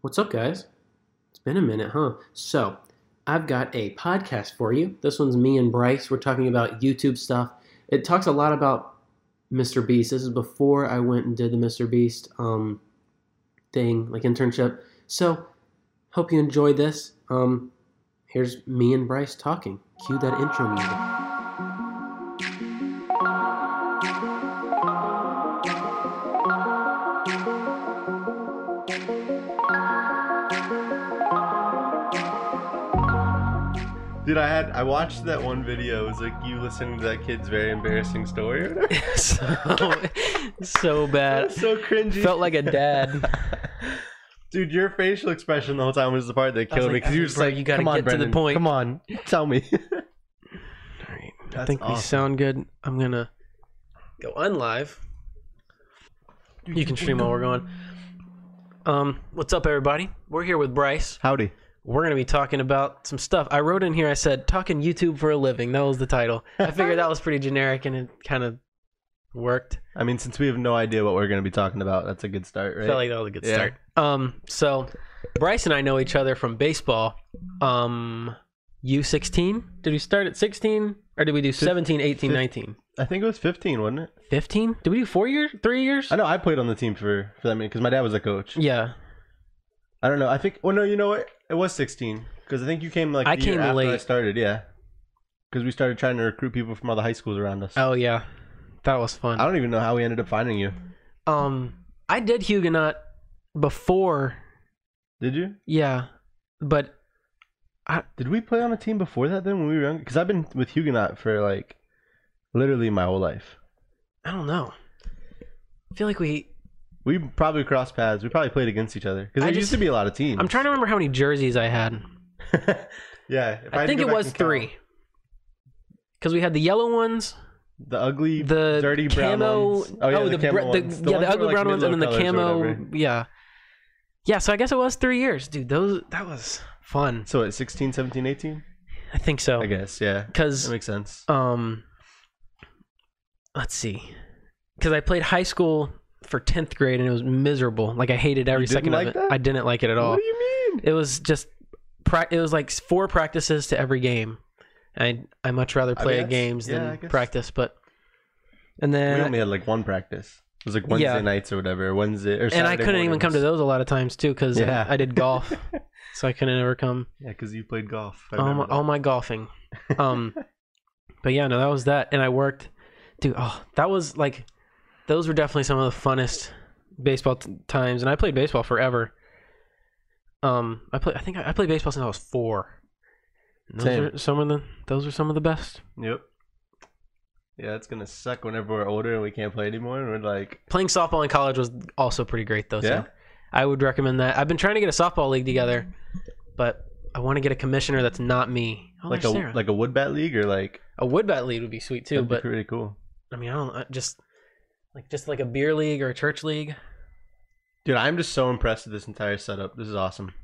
What's up, guys? It's been a minute, huh? So, I've got a podcast for you. This one's me and Bryce. We're talking about YouTube stuff. It talks a lot about Mr. Beast. This is before I went and did the Mr. Beast um, thing, like internship. So, hope you enjoy this. Um, here's me and Bryce talking. Cue that intro music. Dude, I had I watched that one video. It was like you listening to that kid's very embarrassing story. or whatever. so, so bad. That's so cringy. Felt like a dad. Dude, your facial expression the whole time was the part that I was killed me because you were just bro, like, you gotta "Come on, get to the point." Come on, tell me." I That's think we sound good. I'm gonna go unlive. You can stream while we're going. Um, what's up, everybody? We're here with Bryce. Howdy. We're gonna be talking about some stuff. I wrote in here. I said talking YouTube for a living. That was the title. I figured that was pretty generic, and it kind of worked. I mean, since we have no idea what we're going to be talking about, that's a good start, right? Felt like that was a good Yeah. start. Um, so Bryce and I know each other from baseball. Um, U16. Did we start at 16 or did we do 17, 18, 19? I think it was 15, wasn't it? 15? Did we do four years? Three years? I know I played on the team for for that because my dad was a coach. Yeah. I don't know. I think. Well, no, you know what? It was 16 because I think you came like I the year came after I late. started. Yeah, because we started trying to recruit people from all the high schools around us. Oh yeah. That was fun. I don't even know how we ended up finding you. Um, I did Huguenot before. Did you? Yeah, but Did we play on a team before that then when we were young? Because I've been with Huguenot for like literally my whole life. I don't know. I feel like we. We probably crossed paths. We probably played against each other because I there just- used to be a lot of teams. I'm trying to remember how many jerseys I had. yeah, if I, had to think go it back was and count, three. Because we had the yellow ones, The ugly, the dirty brown camo. ones. Oh yeah, the, the, camo br- the- ones. yeah, the ones that ugly like, brown ones, and then the mid-low colors or camo. Yeah, yeah. So I guess it was three years, dude. Those that was fun. So at 16, 17, 18? I think so. I guess, yeah. That Because makes sense. um, let's see, because I played high school for tenth grade and it was miserable. Like I hated every second like of it. that? I didn't like it at all. What do you mean? It was just it was like four practices to every game. I I much rather I play mean, at games yeah, than practice, but and then we only had like one practice. It was like Wednesday Yeah. nights or whatever. Wednesday or and I couldn't even come to those a lot of times too because Yeah. I, did golf, so I couldn't ever come. Yeah, because you played golf. I All my, all my golfing. Um, but yeah, no, that was that, and I worked, dude. Oh, that was like, those were definitely some of the funnest baseball t- times, and I played baseball forever. Um, I play. I think I, I played baseball since I was four. And Those Same. are some of the. Those are some of the best. Yep. Yeah, it's gonna suck whenever we're older and we can't play anymore. And we're like, Playing softball in college was also pretty great, though. Yeah? I would recommend that. I've been trying to get a softball league together, but I want to get a commissioner that's not me. Oh, like a Sarah. like a wood bat league or like a wood bat league would be sweet too, that'd be but pretty cool. I mean, I don't I just like just like a beer league or a church league. Dude, I'm just so impressed with this entire setup. This is awesome.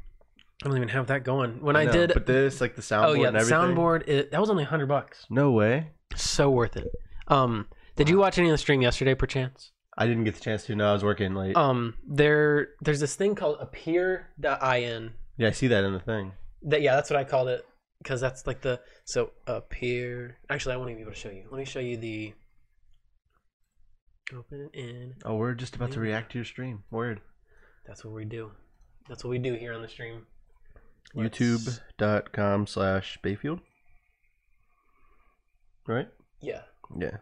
I don't even have that going. When I, know, did, but this like the soundboard oh yeah, the soundboard, it, that was only hundred bucks. No way. So worth it. Um, did you watch any of the stream yesterday, perchance? I didn't get the chance to. No, I was working late. Um, there, there's this thing called appear.in. yeah, I see that in the thing. That yeah, that's what I called it because that's like the so appear. Actually, I won't even be able to show you. Let me show you the. Open it in. Oh, we're just about to react to your stream. Word. That's what we do. That's what we do here on the stream. Let's- YouTube.com slash Bayfield. Right? Yeah. Yeah.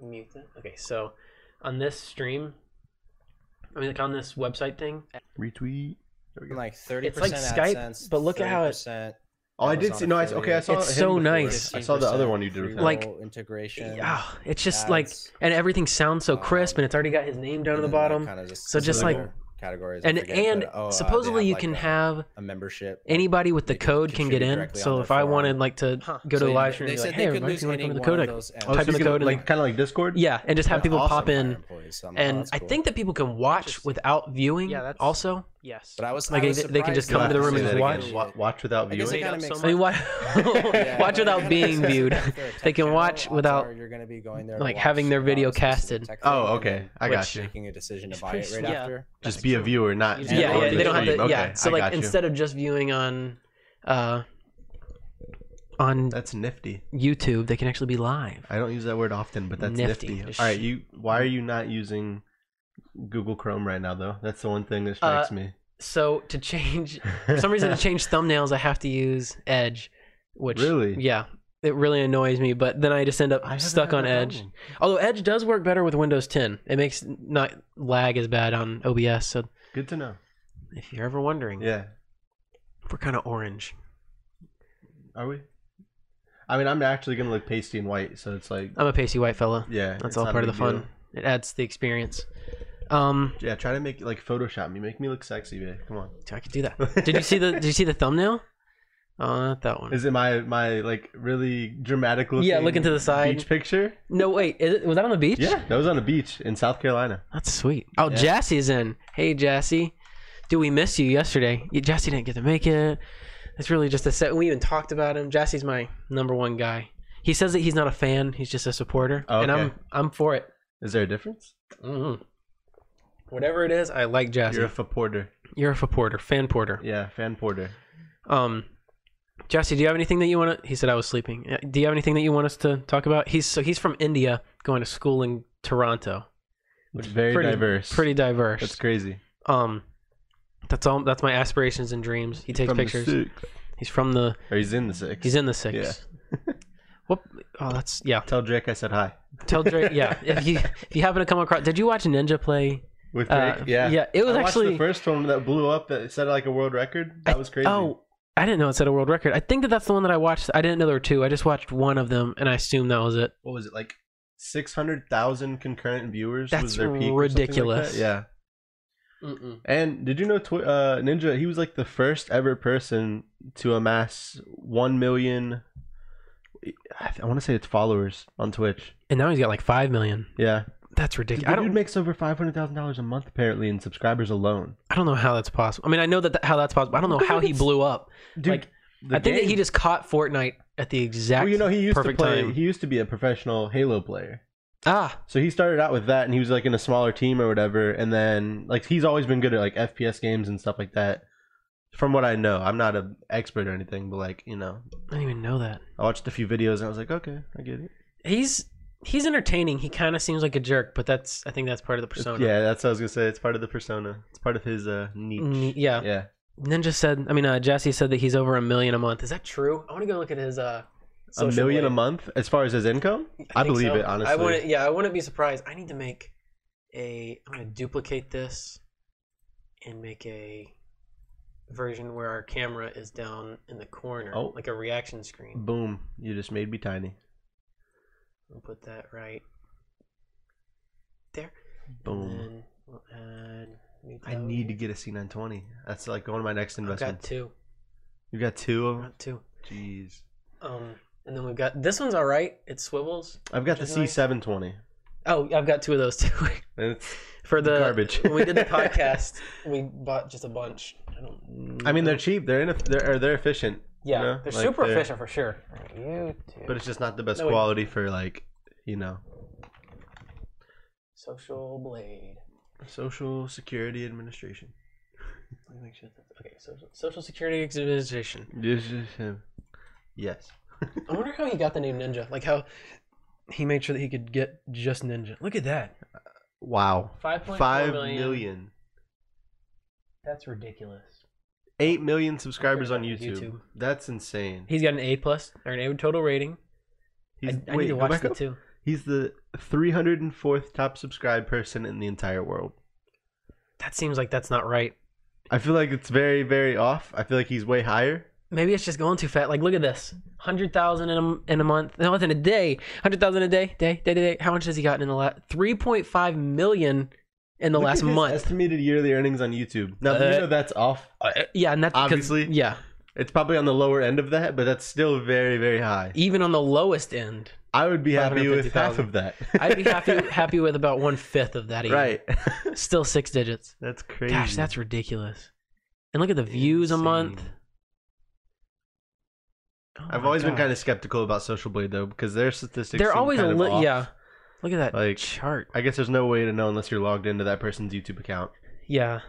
Mute it. Okay, so on this stream, I mean, like on this website thing, Retweet. There we go. like thirty It's like percent Skype, AdSense, but look at how it- 30% Oh, I did Amazon see. No, I, okay, I saw It's him so before. nice. I saw the other one you did with him. Like- integration. yeah, it's just like, and everything sounds so crisp, um, and it's already got his name down at the bottom. kinda just So just, like- categories. And forget, and but, oh, uh, supposedly have, you like, can a, have a membership. anybody with the code can get in. So if I forum. wanted like to Huh. go to So, a live stream, they and be said like, they hey, could everybody, lose you want to come any to the one of those Oh, ads. so type in the code like kind of like Discord. Yeah, and just have That's people pop in. So oh, And that's I think that people can watch without viewing. Yeah, that's- also. Yes. But I was Like, I was they- they can just come to the room and that. watch? Again. Watch without I guess viewing. it kinda Made up makes so I mean, watch, Yeah, watch without being viewed. after a tech They can watch without, you're gonna be going there like, having their video casted. Oh, okay. I got you. Making a decision to buy it right. Yeah. after. Just be a viewer, not Yeah, yeah, yeah, the they don't have to. stream. Yeah, Okay, so like instead of just viewing on, uh, on That's nifty. YouTube, they can actually be live. I don't use that word often, but that's Nifty. nifty. All right, you. Why are you not using Google Chrome right now, though? That's the one thing that strikes Uh, me. So to change, for some reason, to change thumbnails, I have to use Edge, which Really? yeah, it really annoys me. But then I just end up stuck on Edge. problem. Although Edge does work better with Windows 10, it makes not lag as bad on OBS. So Good to know. if you're ever wondering, Yeah. we're kind of orange. Are we? I mean, I'm actually gonna look pasty and white, so it's like, I'm a pasty white fella. yeah, That's all part of the big fun. It adds to the experience. Um, Yeah, try to make like Photoshop me, make me look sexy, babe. Come on. I could do that. Did you see the Did you see the thumbnail? Oh, not that one. Is it my my like really dramatic looking? Yeah, looking to the side. beach picture. No, wait. Is it, was that on the beach? Yeah, that was on a beach in South Carolina. That's sweet. Oh, Yeah. Jassy's in. Hey, Jassy. Do we miss you yesterday. Jassy didn't get to make it. It's really just a set. We even talked about him. Jassy's my number one guy. He says that he's not a fan. He's just a supporter, Oh, and. I'm I'm for it. Is there a difference? hmm Whatever it is, I like Jassy. You're a supporter. a, you're a supporter, fan porter. Yeah, fan porter. Um, Jassy, do you have anything that you want to? He said I was sleeping. Do you have anything that you want us to talk about? He's so he's from India, going to school in Toronto. It's very pretty, diverse. Pretty diverse. That's crazy. Um, that's all. That's my aspirations and dreams. He takes From pictures. He's from the. Or he's in the six. He's in the six. Yeah. What? Oh, that's yeah. Tell Drake I said hi. Tell Drake. Yeah. If you if you happen to come across, did you watch Ninja play? With Uh, Drake? yeah. yeah, it was I actually- the first one that blew up that set like a world record. That was crazy. Oh, I didn't know it set a world record. I think that that's the one that I watched. I didn't know there were two. I just watched one of them, and I assumed that was it. What was it like? Six hundred thousand concurrent viewers That's was their peak. or something like ridiculous. that? yeah. And did you know Twi- uh, Ninja? He was like the first ever person to amass one million. I, I want to say it's followers on Twitch. And now he's got like five million. Yeah, That's ridiculous. the I dude don't. makes over five hundred thousand dollars a month apparently in subscribers alone. I don't know how that's possible. I mean, I know that th- how that's possible. I don't know how he blew up. Dude, like, the I think that he just caught Fortnite at the exact. Well, you know, he used to perfect play. time. He used to be a professional Halo player. ah, So he started out with that, and he was like in a smaller team or whatever. And then like he's always been good at like FPS games and stuff like that. From what I know, I'm not an expert or anything, but like you know, I didn't even know that. I watched a few videos and I was like, okay, I get it. He's he's entertaining. He kind of seems like a jerk, but that's I think that's part of the persona. Yeah, that's what I was gonna say. It's part of the persona. It's part of his uh niche. Mm, yeah. Yeah. Ninja said. I mean, uh, Jesse said that he's over a million a month. Is that true? I want to go look at his. Uh, A million a month as far as his income? I, think believe so. it, honestly. I wouldn't. Yeah, I wouldn't be surprised. I need to make a. I'm gonna duplicate this and make a version where our camera is down in the corner, Oh. like a reaction screen. Boom. You just made me tiny. I'll put that right there. Boom. We'll I need to get a C920. That's like one of my next investments. I've got two. You got two of them? got two. Jeez. Um, and then we've got this one's all right. It swivels. I've got the Which is nice. C720. Oh, I've got two of those too. For the Garbage. when we did the podcast, we bought just a bunch. I don't. I mean, they're cheap. They're in. They're they're efficient. Yeah, you know? they're Like, super they're- efficient for sure. But it's just not the best No, wait. quality for like, you know, Social Blade. Social Security Administration. Let me make sure that's okay. Social Social Security Administration. Yes. yes, yes. Yes. I wonder how he got the name Ninja. Like how he made sure that he could get just Ninja. Look at that. Wow. Five point Five million. million. That's ridiculous. Eight million subscribers on YouTube. YouTube. That's insane. He's got an A plus or an A total rating. He's, I, I wait, need to watch that too. He's the 304th top subscribed person in the entire world. That seems like that's not right. I feel like it's very, very off. I feel like he's way higher. Maybe it's just going too fast. Like, look at this: hundred thousand in a in a month. No, it's in a day. Hundred thousand a day, day, day, day, day. How much has he gotten in the last? Three point five million in the Look last at his month. Estimated yearly earnings on YouTube. Now, Uh, you know that's off? Uh, yeah, and that's Obviously. Yeah, It's probably on the lower end of that, but that's still very, very high. Even on the lowest end, I would be happy with half of that. I'd be happy happy with about one fifth of that. Even. right. Still six digits. that's crazy. Gosh, that's ridiculous. And look at the views a month. Oh I've always been kind of skeptical about Social Blade though, because their statistics. They're always a little yeah. Look at that Like- chart. I guess there's no way to know unless you're logged into that person's YouTube account. Yeah,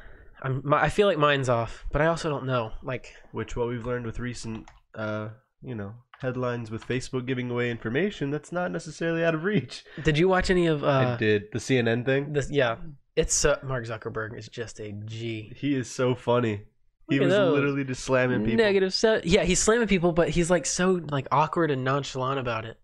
I'm. My, I feel like mine's off, but I also don't know. Like, Which, what we've learned with recent, uh, you know, headlines with Facebook giving away information that's not necessarily out of reach. did you watch any of I uh did the CNN thing. this? Yeah, it's uh, Mark Zuckerberg is just a G. He is so funny. He Look was those. literally just slamming people. Negative set. Yeah, he's slamming people, but he's like so like awkward and nonchalant about it.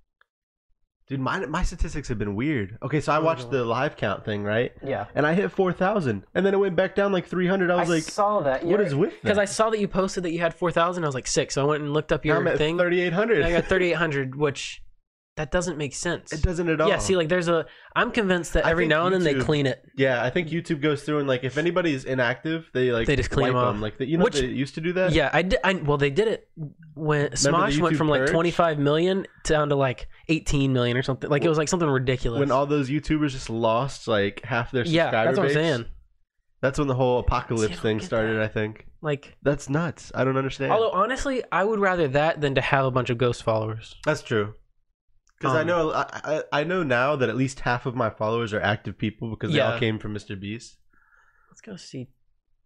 Dude, my my statistics have been weird. Okay, so I watched the live count thing, right? Yeah, And I hit four thousand, and then it went back down like three hundred. I was like, saw that. "What is with that?" Because I saw that you posted that you had four thousand. I was like six, so I went and looked up your I'm at thing. thirty eight hundred. I got thirty eight hundred, which that doesn't make sense. It doesn't at all. Yeah, see, like there's a. I'm convinced that I every think now and then they YouTube- clean it. Yeah, I think YouTube goes through and like if anybody's inactive, they like They just clean wipe them off. Like the, you know, Which- they used to do that. Yeah, I did. I, well, they did it when Smosh went YouTube from like purge? 25 million down to like 18 million or something. Like it was like something ridiculous. when all those YouTubers just lost like half their yeah, subscriber that's what I'm base. saying. That's when the whole See, I apocalypse don't thing get started. I think Like, that's nuts. I don't understand. although honestly, I would rather that than to have a bunch of ghost followers. that's true. Because I Um, know I, I I know now that at least half of my followers are active people because they all came from Mr. Beast. Let's go see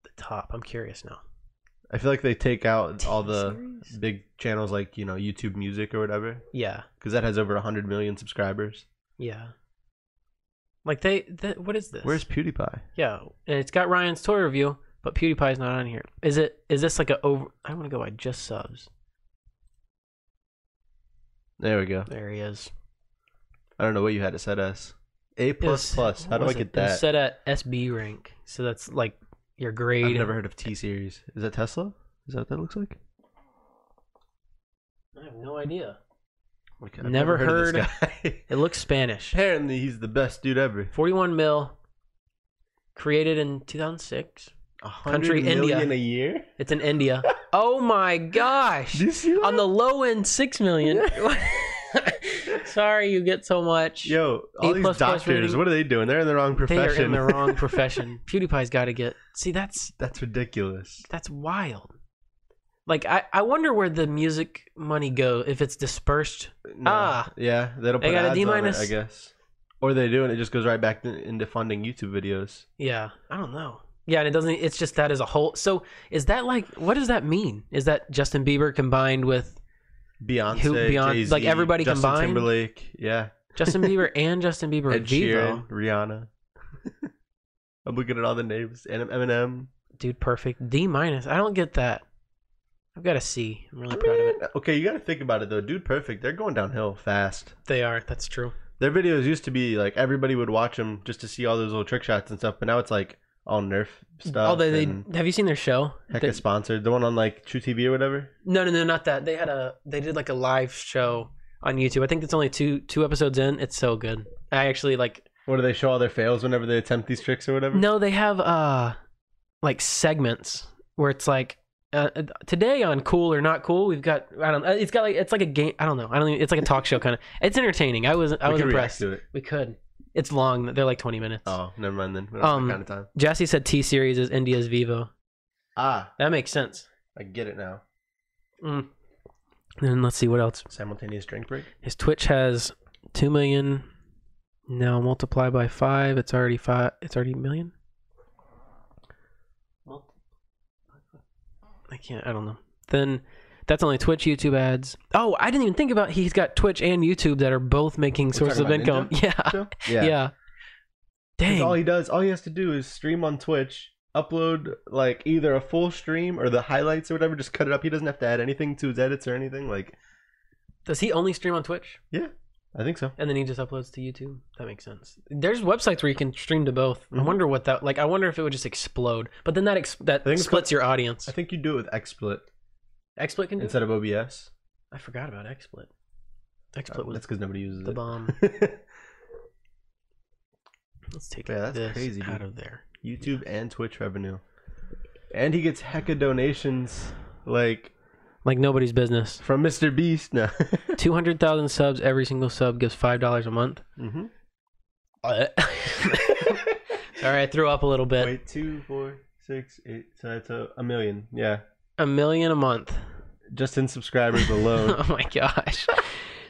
the top. I'm curious now. I feel like they take out all the big channels like you know YouTube Music or whatever Yeah, because that has over hundred million subscribers. yeah. Like they, th- what is this? Where's PewDiePie? Yeah, and it's got Ryan's toy review, but PewDiePie's not on here. Is it? Is this like a over? I want to go by just subs. There we go. There he is. I don't know what you had it set as. A plus How do I get it? It was that? set at SB rank, so that's like your grade. I've never heard of T series. Is that Tesla? Is that what that looks like? I have no idea. Like, I've Never of this guy. It looks Spanish. Apparently, he's the best dude ever. 41 mil. Created in 2006. A Country, India. a year. It's in India. oh my gosh! Do you see that? On the low end, six million. Sorry, you get so much. Yo, all A these plus plus doctors, rating. what are they doing? They're in the wrong profession. they profession. are in the wrong profession. PewDiePie's got to get. See, that's That's ridiculous. that's wild. Like I, I wonder where the music money go if it's dispersed. No. Ah. yeah, they don't They put got a ads D on it, minus? I guess. Or they do, and it just goes right back to, into funding YouTube videos. Yeah, I don't know. Yeah, and it doesn't. It's just that as a whole. So is that like what does that mean? Is that Justin Bieber combined with Beyonce, Who- Beyonce- like everybody Justin combined? Timberlake, yeah, Justin Bieber and Justin Bieber Ed Vevo? Sheeran, Rihanna. I'm looking at all the names. And Eminem. Dude, perfect. D minus. I don't get that. I've got a C. I'm really I proud of it. Okay, you got to think about it though. Dude, perfect. They're going downhill fast. They are. That's true. Their videos used to be like everybody would watch them just to see all those little trick shots and stuff, but now it's like all Nerf stuff. Oh, they, they have you seen their show? Hecka They- sponsored. The one on like truTV or whatever. no, no, no, not that. They had a. They did like a live show on YouTube. I think it's only two two episodes in. It's so good. I actually like. What do they show all their fails whenever they attempt these tricks or whatever? No, they have uh, like segments where it's like. Uh, today on cool or not cool, we've got I don't. uh, It's got like it's like a game. I don't know. I don't. Even, it's like a talk show kind of. It's entertaining. I was I We was impressed. to it. We could. It's long. They're like twenty minutes. Oh, never mind then. We don't Um, that kind of time. Jesse said T series is India's Vevo. Ah, That makes sense. I get it now. Mm. And let's see what else. Simultaneous drink break. His Twitch has two million. Now multiply by five. It's already five. It's already a million. I can't. I don't know. Then that's only Twitch, YouTube ads. Oh, I didn't even think about. He's got Twitch and YouTube that are both making sources of talking about income. Yeah, Yeah. yeah. 'Cause Dang. all he does, all he has to do is stream on Twitch, upload like either a full stream or the highlights or whatever. Just cut it up. He doesn't have to add anything to his edits or anything. Like, Does he only stream on Twitch Yeah. I think so. and then he just uploads to YouTube? That makes sense. There's websites where you can stream to both. I Mhm. wonder what that like. I wonder if it would just explode. But then that ex- that think splits your audience. I think you do it with XSplit XSplit can do. it? instead of OBS. I forgot about XSplit. XSplit was That's because nobody uses the it. bomb. Let's take Yeah, that's this crazy, out dude. of there. YouTube and Twitch revenue, and he gets hecka donations. Like, like nobody's business. From Mr. Beast. No. Two hundred thousand subs. Every single sub gives five dollars a month. mm-hmm. Sorry, I threw up a little bit. Wait, two, four, six, eight. So that's a, a million. Yeah. A million a month. Just in subscribers alone. oh my gosh,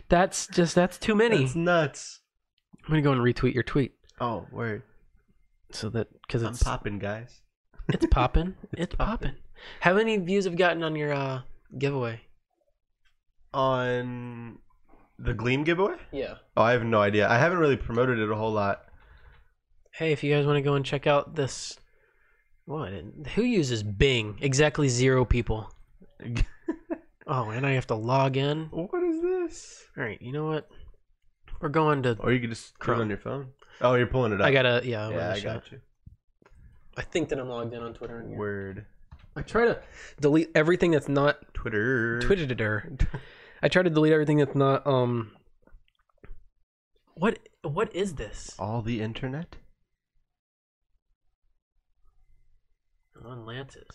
that's just that's too many. That's nuts. I'm gonna go and retweet your tweet Oh, word. so that because it's popping, guys. it's popping. It's popping. How many views have you gotten on your uh, giveaway? On the Gleam giveaway? Yeah. Oh, I have no idea. I haven't really promoted it a whole lot. Hey, if you guys want to go and check out this, what? Who uses Bing? Exactly zero people. Oh, and I have to log in. what is this? All right, you know what? We're going to. Or you could just Chrome Chrome. on your phone. Oh, you're pulling it up. I gotta. Yeah. I'm Yeah, I show- got you. I think that I'm logged in on Twitter. In here. Word. I try to delete everything that's not Twitter. Twitter. I try to delete everything that's not um. What what is this? All the internet? On Lances.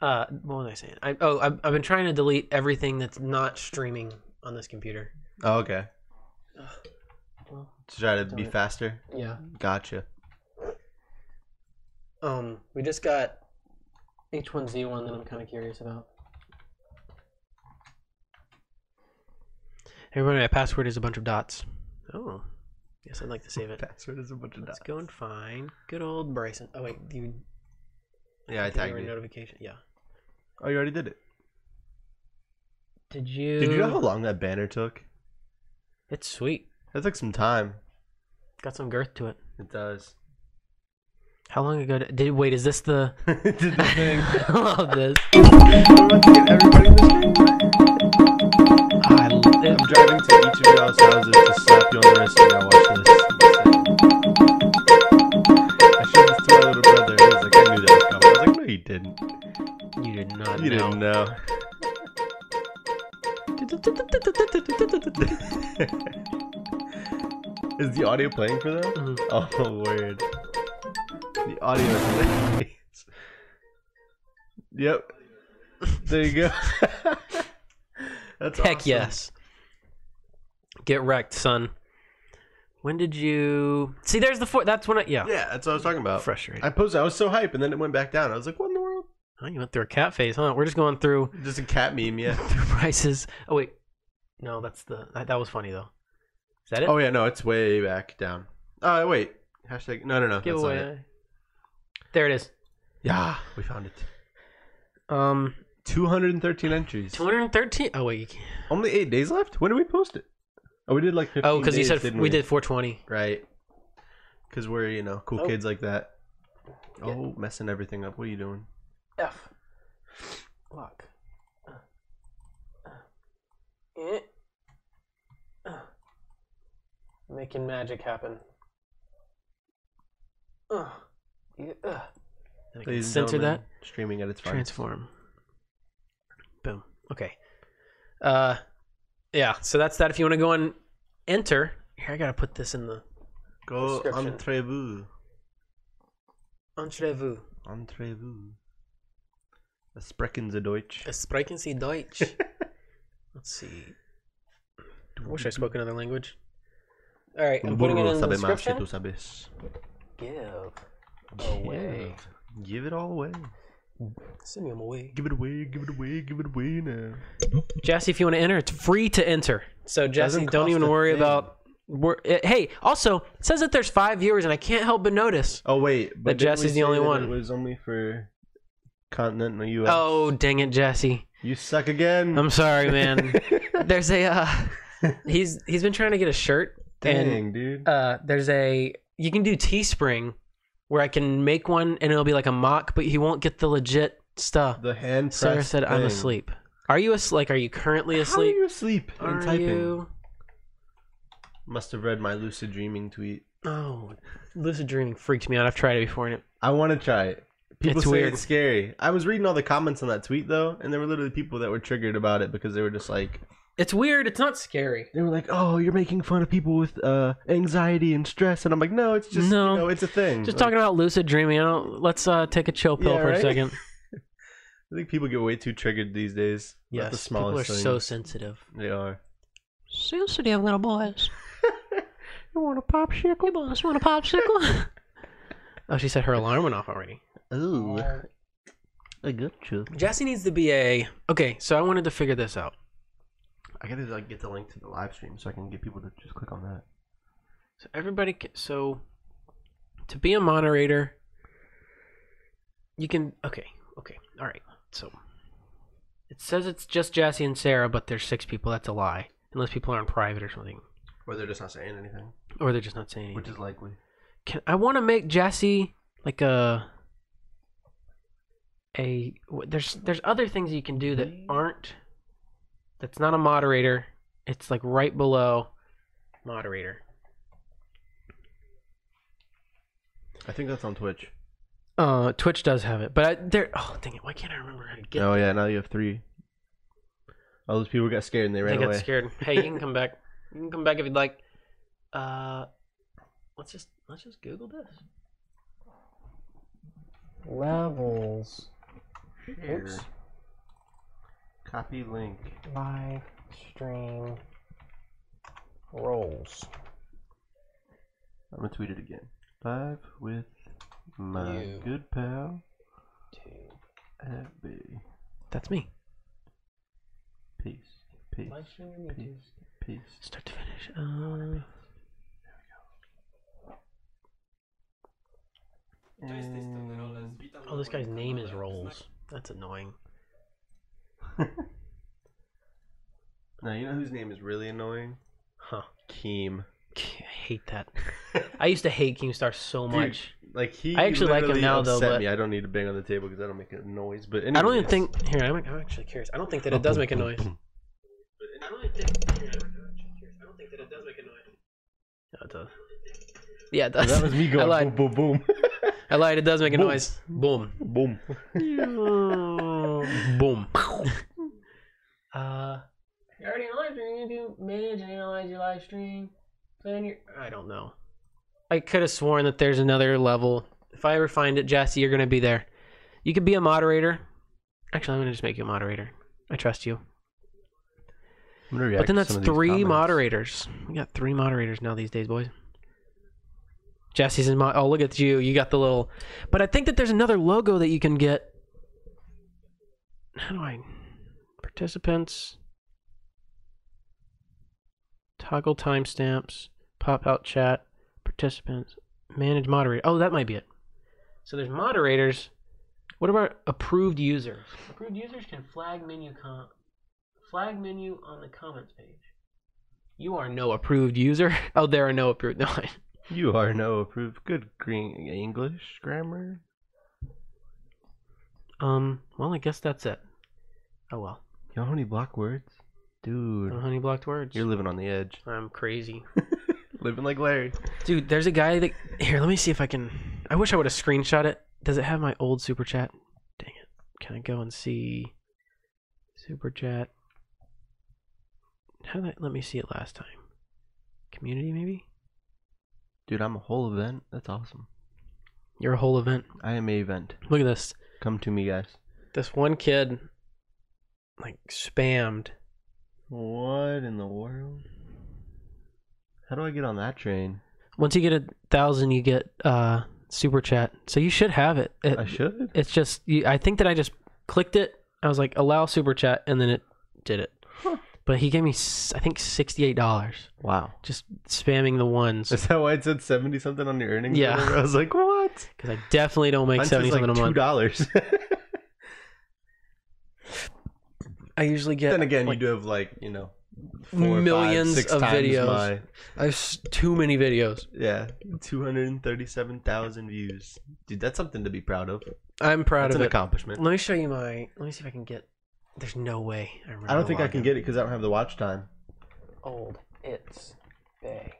Uh, what was I saying? I oh I've, I've been trying to delete everything that's not streaming on this computer. Oh, okay. Well, To try to be it. faster. yeah. Gotcha. Um, we just got H1Z1 that I'm kind of curious about. Everybody, my password is a bunch of dots. Oh, yes, I'd like to save it. Password is a bunch of Let's dots. go and find good old Bryson. Oh wait, you Yeah, I did you tagged you. notification. Yeah. Oh, you already did it. Did you? Did you know how long that banner took? It's sweet. That took some time. Got some girth to it. It does. How long ago did, did wait? Is this the? did the thing. I love this. I'm driving to each of y'all's houses to slap you on the wrist and now watch this. I showed this to my little brother. He was like, I knew that was coming. I was like, no, you didn't. you did not You know. didn't know. Is the audio playing for them? Mhm. Oh, word. The audio is nice. Yep. There you go. That's Heck awesome. yes. Get wrecked, son. When did you see? There's the four. That's when I yeah. Yeah, that's what I was talking about. Frustrating. I posted. I was so hype, and then it went back down. I was like, "What in the world?" Oh, you went through a cat phase, huh? We're just going through Just a cat meme, yeah. through prices. Oh wait, no, that's the that, that was funny though. Is that it? Oh yeah, no, it's way back down. Oh wait, hashtag. No, no, no. That's not it. giveaway. There it is. Yeah, we found it. Um, 213 entries. 213. Oh wait, you can't. Only eight days left. When did we post it? Oh, we did like 15 oh, because you days, said didn't we did 420. right. Because we're you know cool Oh. kids like that. Yeah. Oh, messing everything up. What are you doing? F. Lock. Uh, uh, eh. Uh. Making magic happen. Uh. Yeah, uh. And I can Ladies and censor gentlemen, that. Streaming at its finest. Transform. Boom. Okay. Uh, yeah. So that's that. If you want to go and enter, here I gotta put this in the Go Description. entrez-vous. Entrez-vous. Entrez-vous. Das sprechen Sie Deutsch. Sprechen Sie Deutsch? Let's see. I wish I spoke another language. All right, I'm putting it in the Sabe más que description. tú sabes. Give away. Give it all away. Send me them away. Give it away. Give it away. Give it away now. Jesse, if you want to enter, it's free to enter. So Jesse, don't even worry thing. about. We're, it, hey, also it says that there's five viewers, and I can't help but notice. Oh wait, but That Jesse's the only that one. It was only for continental U.S. Oh, dang it, Jesse! you suck again. I'm sorry, man. there's a uh, he's he's been trying to get a shirt, Dang, and dude. uh, there's a you can do Teespring where I can make one, and it'll be like a mock, but he won't get the legit stuff. the hand. Sarah said, "I'm thing. asleep." Are you asleep? Like, are you currently asleep? How are you asleep Are typing? you? Must have read my lucid dreaming tweet. Oh, lucid dreaming freaked me out. I've tried it before, and it I want to try it. People It's say weird. it's scary. I was reading all the comments on that tweet though, and there were literally people that were triggered about it because they were just like, it's weird. It's not scary. they were like, "Oh, you're making fun of people with uh, anxiety and stress," and I'm like, "No, it's just No. you know, it's a thing." Just Like, talking about lucid dreaming. I don't. Let's uh, take a chill pill Yeah, for a second. I think people get way too triggered these days. about Yes, the people are smallest so sensitive. They are. Sensitive little boys. you want a popsicle? You boys want a popsicle? oh, she said her alarm went off already. Ooh. I got you. Jesse needs to be a. Okay, so I wanted to figure this out. I gotta like get the link to the live stream so I can get people to just click on that. So everybody, ca- so to be a moderator, you can. Okay, okay, all right. So it says it's just Jesse and Sarah, but there's six people. That's a lie, unless people are in private or something, Or they're just not saying anything, or they're just not saying anything. which is likely. Can I want to make Jesse like a a there's there's other things you can do that aren't that's not a moderator. It's like right below moderator. I think that's on Twitch. Uh, Twitch does have it, but I, there. Oh, dang it! Why can't I remember how to get? oh yeah, now you have three. All those people got scared and they ran got away. Got scared. Hey, you can come back. You can come back if you'd like. Uh, let's just let's just Google this. Levels Share. Oops. Copy link. live stream rolls. I'm gonna tweet it again. Live with my You. good pal Abby. That's me. Peace. Peace. Live stream. Peace. Peace. Start to finish. Uh, And... oh, this guy's name is Rolls. That's annoying. Now you know whose name is really annoying? Huh. Keem. I hate that. I used to hate Keemstar so Dude, much. Like he. I actually like him now, though, but- me. I don't need to bang on the table because I don't make a noise. But I don't even think. Here, I'm, I'm actually curious. I don't think that it does make a noise. I don't think. Here, I'm actually curious. I don't think that it does make a noise. No, it does. Yeah, it does. That was me going boom, boom, boom. I lied. It does make a Boom. noise. Boom. boom. Boom. uh, you already live stream. You manage and analyze your live stream. Plan your. I don't know. I could have sworn that there's another level. If I ever find it, Jesse, you're gonna be there. You could be a moderator. Actually, I'm gonna just make you a moderator. I trust you. I'm gonna react But then to that's some of three moderators. We got three moderators now these days, boys. Jesse's in my. Oh, look at you. You got the little. But I think that there's another logo that you can get. How do I. Participants. Toggle timestamps. Pop out chat. Participants. Manage moderator. Oh, that might be it. So there's moderators. What about approved users? Approved users can flag menu com- flag menu on the comments page. You are no approved user. Oh, there are no approved. No, You are no approved. Good green English grammar. um. Well, I guess that's it. Oh well. You know how many block words? Dude, No honey blocked words. you're living on the edge. I'm crazy, Living like Larry. dude. There's a guy that here. Let me see if I can. I wish I would have screenshot it. Does it have my old super chat? Dang it! Can I go and see super chat? How did I, let me see it last time? Community maybe. Dude, I'm a whole event. That's awesome. You're a whole event. I am a event. Look at this. Come to me, guys. This one kid, like spammed. What in the world? How do I get on that train? Once you get a thousand, you get uh super chat. So you should have it. It- I should. It's just you, I think that I just clicked it. I was like allow super chat, and then it did it. Huh. But he gave me I think sixty eight dollars Wow. just spamming the ones Is that why it said seventy something on your earnings? Yeah. whatever? I was like, what? because I definitely don't make Mine seventy says like something a two month. dollars. I usually get then again, like, you do have like you know four, Millions five, six of times videos. My, I have too many videos. yeah, two hundred and thirty-seven thousand views. Dude, that's something to be proud of. I'm proud That's of an it. accomplishment. Let me show you my. Let me see if I can get. There's no way. I, remember I don't think I can get it because I don't have the watch time. old. It's Bay.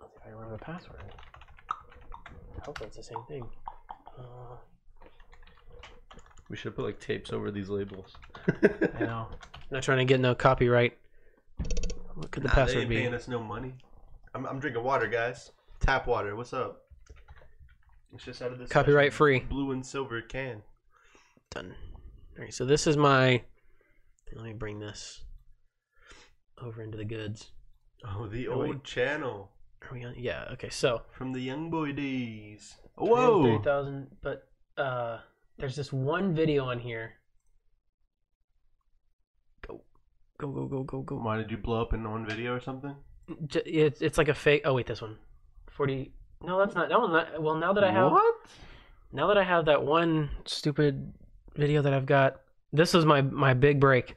Let's see if I remember the password. Hopefully it's the same thing. Uh, We should put like tapes over these labels. I know. not trying to get no copyright. What could the Nah, they password ain't be? paying us no money. I'm, I'm drinking water, guys. Tap water. What's up? It's just out of this Copyright special free. blue and silver can. Done. All right, so this is my. Let me bring this over into the goods. Oh, the wait. old channel Are we on? Yeah. Okay. So from the young boy days. Whoa! thousand. But uh, there's this one video on here. Go, go, go, go, go, go. Why did you blow up in one video or something? It's it's like a fake. Oh wait, this one. Forty. No, that's not. That one's not. Well, now that I have. what? Now that I have that one stupid video that I've got, this was my my big break.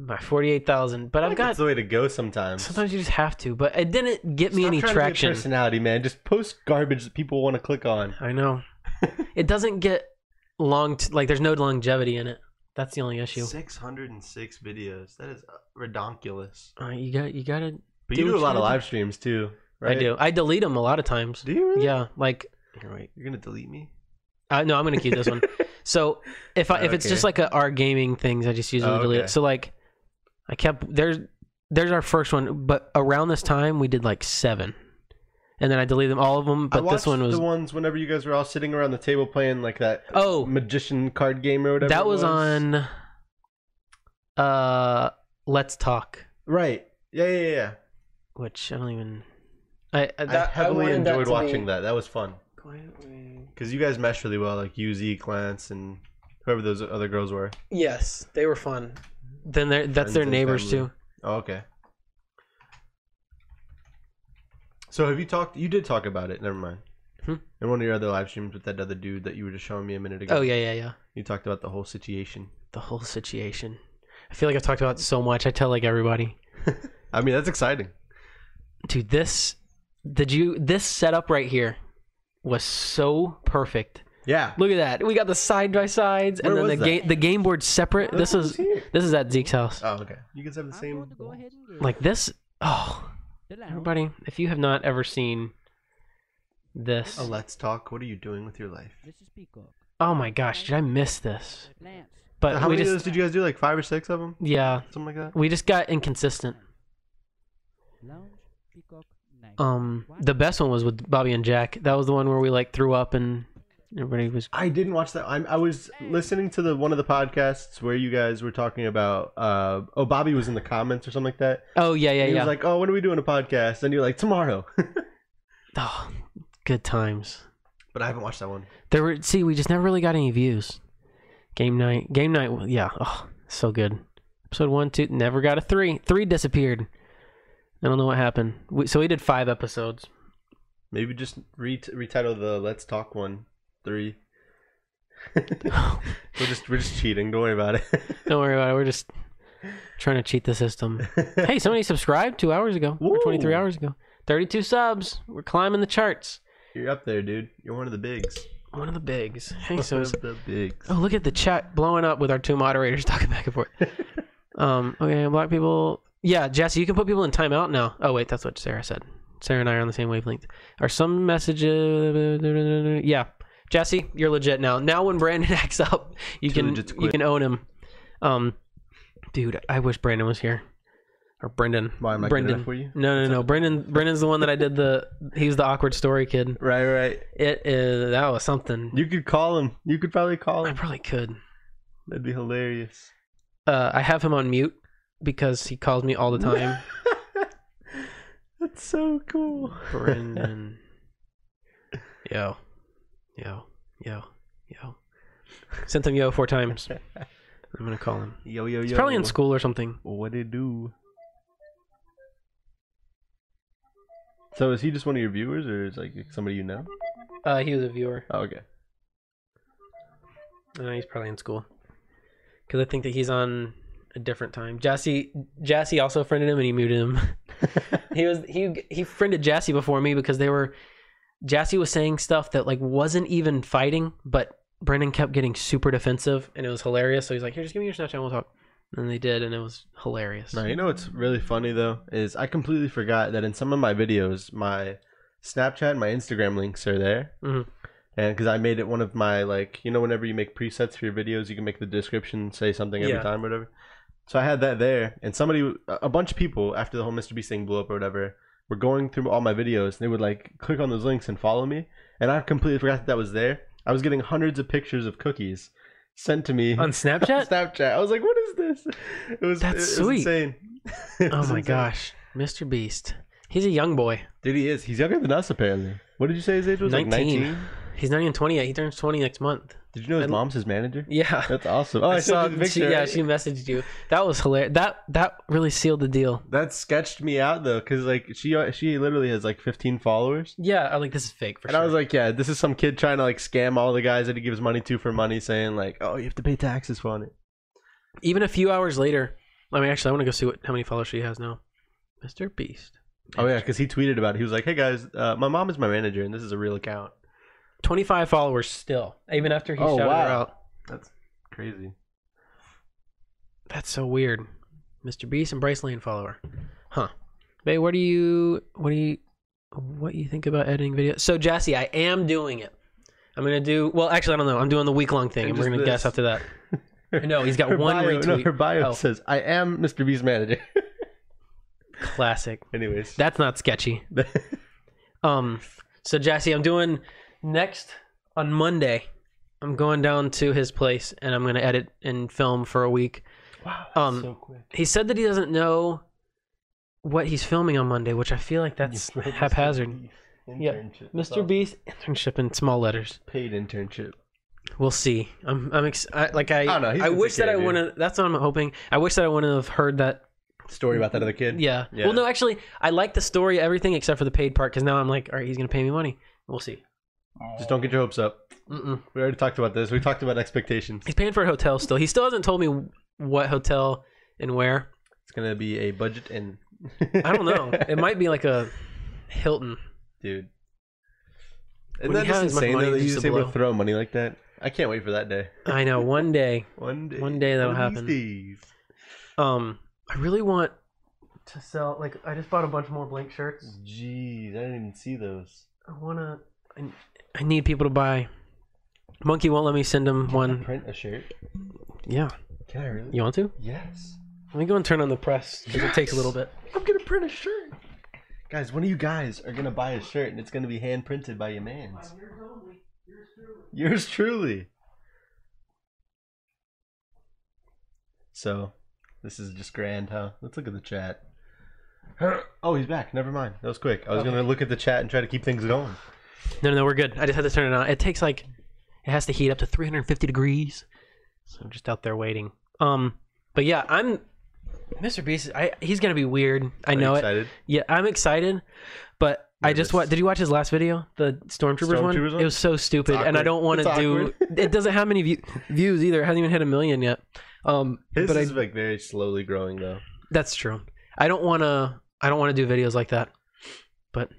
My forty-eight thousand. But I I've think got. that's the way to go sometimes. Sometimes you just have to, but it didn't get me Stop any trying to traction. personality, man. Just post garbage that people want to click on. I know. it doesn't get long. T- like there's no longevity in it. That's the only issue. Six hundred and six videos. That is uh, redonkulous. Uh, you got you got to. But Do you do what a you lot of gotta live streams too, right? I do. I delete them a lot of times. Do you really? Yeah, like. Here, wait. You're gonna delete me? Uh, no, I'm gonna keep this one. So if I if it's just like a our gaming things, I just usually Oh, delete okay. it. So like, I kept there's there's our first one, but around this time we did like seven, and then I deleted them all of them. But this one was the ones whenever you guys were all sitting around the table playing like that oh magician card game or whatever. that it was, on uh Let's Talk, Right. Yeah, yeah, yeah, which I don't even. I I, I that, heavily wanted enjoyed to watching be- that. That was fun because you guys meshed really well, like UZ, Clance, and whoever those other girls were. Yes, they were fun. Then they're, that's Friends their and neighbors family. too. Oh, okay. So have you talked? You did talk about it. Never mind. Hmm? In one of your other live streams with that other dude that you were just showing me a minute ago. Oh yeah, yeah, yeah. You talked about the whole situation. The whole situation. I feel like I've talked about it so much. I tell like everybody. I mean, that's exciting. dude this did you this setup right here was so perfect Yeah. look at that we got the side by sides and Where then the that? game the game board separate this is this is at zeke's house Oh, okay. You guys have the same. going to go ahead and get like this oh everybody if you have not ever seen this Oh, let's talk. What are you doing with your life? This is Peacock. oh my gosh did i miss this but How we many of just those did you guys do? Like five or six of them? yeah Something like that. we just got inconsistent Lounge. Peacock. Night. Um the best one was with bobby and jack that was the one where we like threw up and everybody was I didn't watch that. I'm, I was listening to the one of the podcasts where you guys were talking about. Uh, oh, Bobby was in the comments or something like that. oh yeah yeah yeah. he yeah was like, "Oh, when are we doing a podcast?" And you're like, "Tomorrow." oh good times but I haven't watched that one. There were see, we just never really got any views. Game night, game night, yeah, oh, so good. Episode one, two, never got a three. Three disappeared. I don't know what happened. We, so we did five episodes. Maybe just re- retitle the "Let's Talk" one three. we're just we're just cheating. Don't worry about it. Don't worry about it. We're just trying to cheat the system. Hey, somebody subscribed two hours ago or twenty three Woo. hours ago. Thirty two subs. We're climbing the charts. You're up there, dude. You're one of the bigs. One of the bigs. Hey, so one is- of the bigs. Oh, look at the chat blowing up with our two moderators talking back and forth. um, okay, black people. Yeah, Jesse, you can put people in timeout now. Oh, wait, that's what Sarah said. Sarah and I are on the same wavelength. Are some messages? Yeah, Jesse, you're legit now. Now, when Brandon acts up, you Too can you can own him. Um, dude, I wish Brandon was here, or Brendan. Why am I Brendan? for you? No, no, no. Brendan. Brendan's the one that I did the. He was the awkward story kid. Right, right. It is. That was something. You could call him. You could probably call him. I probably could. That'd be hilarious. uh, I have him on mute because he calls me all the time. That's so cool. Brendan. Yo. Yo. Yo. Yo. Sent him yo four times. I'm gonna call him. Yo, yo, yo. He's probably in school or something. What it do? So is he just one of your viewers, or is like somebody you know? Uh, he was a viewer. Oh, okay. Uh, he's probably in school. Because I think that he's on different time. Jassy, Jassy also friended him and he muted him. he was he he friended Jassy before me because they were Jassy was saying stuff that like wasn't even fighting, but Brendan kept getting super defensive and it was hilarious. So he's like, "Here, just give me your Snapchat, and we'll talk." And they did, and it was hilarious. Now you know what's really funny though is I completely forgot that in some of my videos, my Snapchat and my Instagram links are there, Mhm. and because I made it one of my like you know whenever you make presets for your videos, you can make the description say something every Yeah. time, or whatever. So I had that there, and somebody, a bunch of people after the whole Mr. Beast thing blew up or whatever, were going through all my videos, and they would like click on those links and follow me, and I completely forgot that that was there. I was getting hundreds of pictures of cookies. sent to me On Snapchat? Snapchat. I was like, "What is this?" It was That's it was sweet. insane. It oh my insane. gosh, Mr. Beast. He's a young boy. dude, he is. He's younger than us apparently. What did you say his age was? Like 19. He's not even 20 yet. He turns 20 next month. Did you know his And- mom's his manager? Yeah. That's awesome. Oh, I, I saw, the she, picture. yeah, she messaged you. That was hilarious. That that really sealed the deal. that sketched me out though, because like she she literally has like 15 followers. Yeah, I like this is fake for and sure. I was like, yeah, this is some kid trying to like scam all the guys that he gives money to for money, saying like, oh, you have to pay taxes for it. even a few hours later. I mean, actually, I want to go see what how many followers she has now. Mr. Beast. Oh yeah, because he tweeted about it. He was like, hey guys, uh, my mom is my manager, and this is a real account. 25 followers still, even after he Oh, shouted her wow. out. That's crazy. That's so weird. Mr. Beast and Bryce Lane follower. Huh. Babe, what do you what do you what do you think about editing videos? So Jassy, I am doing it. I'm gonna do well actually I don't know. I'm doing the week long thing And and we're gonna guess after that. No, he's got Her one bio, No, retweet. her bio Oh. says, I am Mr. B's manager. Classic. Anyways. That's not sketchy. Um so Jassy, I'm doing next on Monday. I'm going down to his place and I'm gonna edit and film for a week. wow, Um, so quick. He said that he doesn't know what he's filming on Monday, which I feel like that's You wrote Mr. haphazard. Yeah, Mr. Beast internship in small letters. paid internship. We'll see. I'm I'm ex- I, like I I don't know, I wish that I you. wouldn't. That's what I'm hoping. I wish that I wouldn't have heard that. Story about that other kid. Yeah. Yeah. Well, no, actually, I like the story, everything except for the paid part, because now I'm like, all right, he's gonna pay me money. We'll see. Just don't get your hopes up. Mm-mm. We already talked about this. We talked about expectations. He's paying for a hotel still. He still hasn't told me what hotel and where. It's gonna be a budget and. I don't know. it might be like a Hilton. dude. When Isn't that he just has insane money though, that he's to just able blow. to throw money like that? I can't wait for that day. I know. One day, One day. One day that'll one of happen. these days. um, I really want to sell. Like, I just bought a bunch more blank shirts. Jeez, I didn't even see those. I wanna. I, I need people to buy. Monkey won't let me send him one. Print a shirt. Yeah, Can I really? you want to? Yes. Let me go and turn on the press because it takes a little bit. I'm gonna print a shirt. Guys, one of you guys are gonna buy a shirt and it's gonna be hand printed by your mans. Yours truly. So, this is just grand, huh? Let's look at the chat. Oh, he's back. Never mind. That was quick. I was gonna look at the chat and try to keep things going. No, no, we're good. I just had to turn it on. It takes like, it has to heat up to 350 degrees. So I'm just out there waiting. Um, but yeah, I'm. Mr. Beast, I, he's gonna be weird. I Are you know it. excited? Yeah, I'm excited, but I just did you watch his last video, the Stormtroopers, one? Stormtroopers one? It was so stupid, and I don't want to do. it doesn't have many view, views either. It hasn't even hit a million yet. Um, His but I, like very slowly growing though. that's true. I don't want to. I don't want to do videos like that. But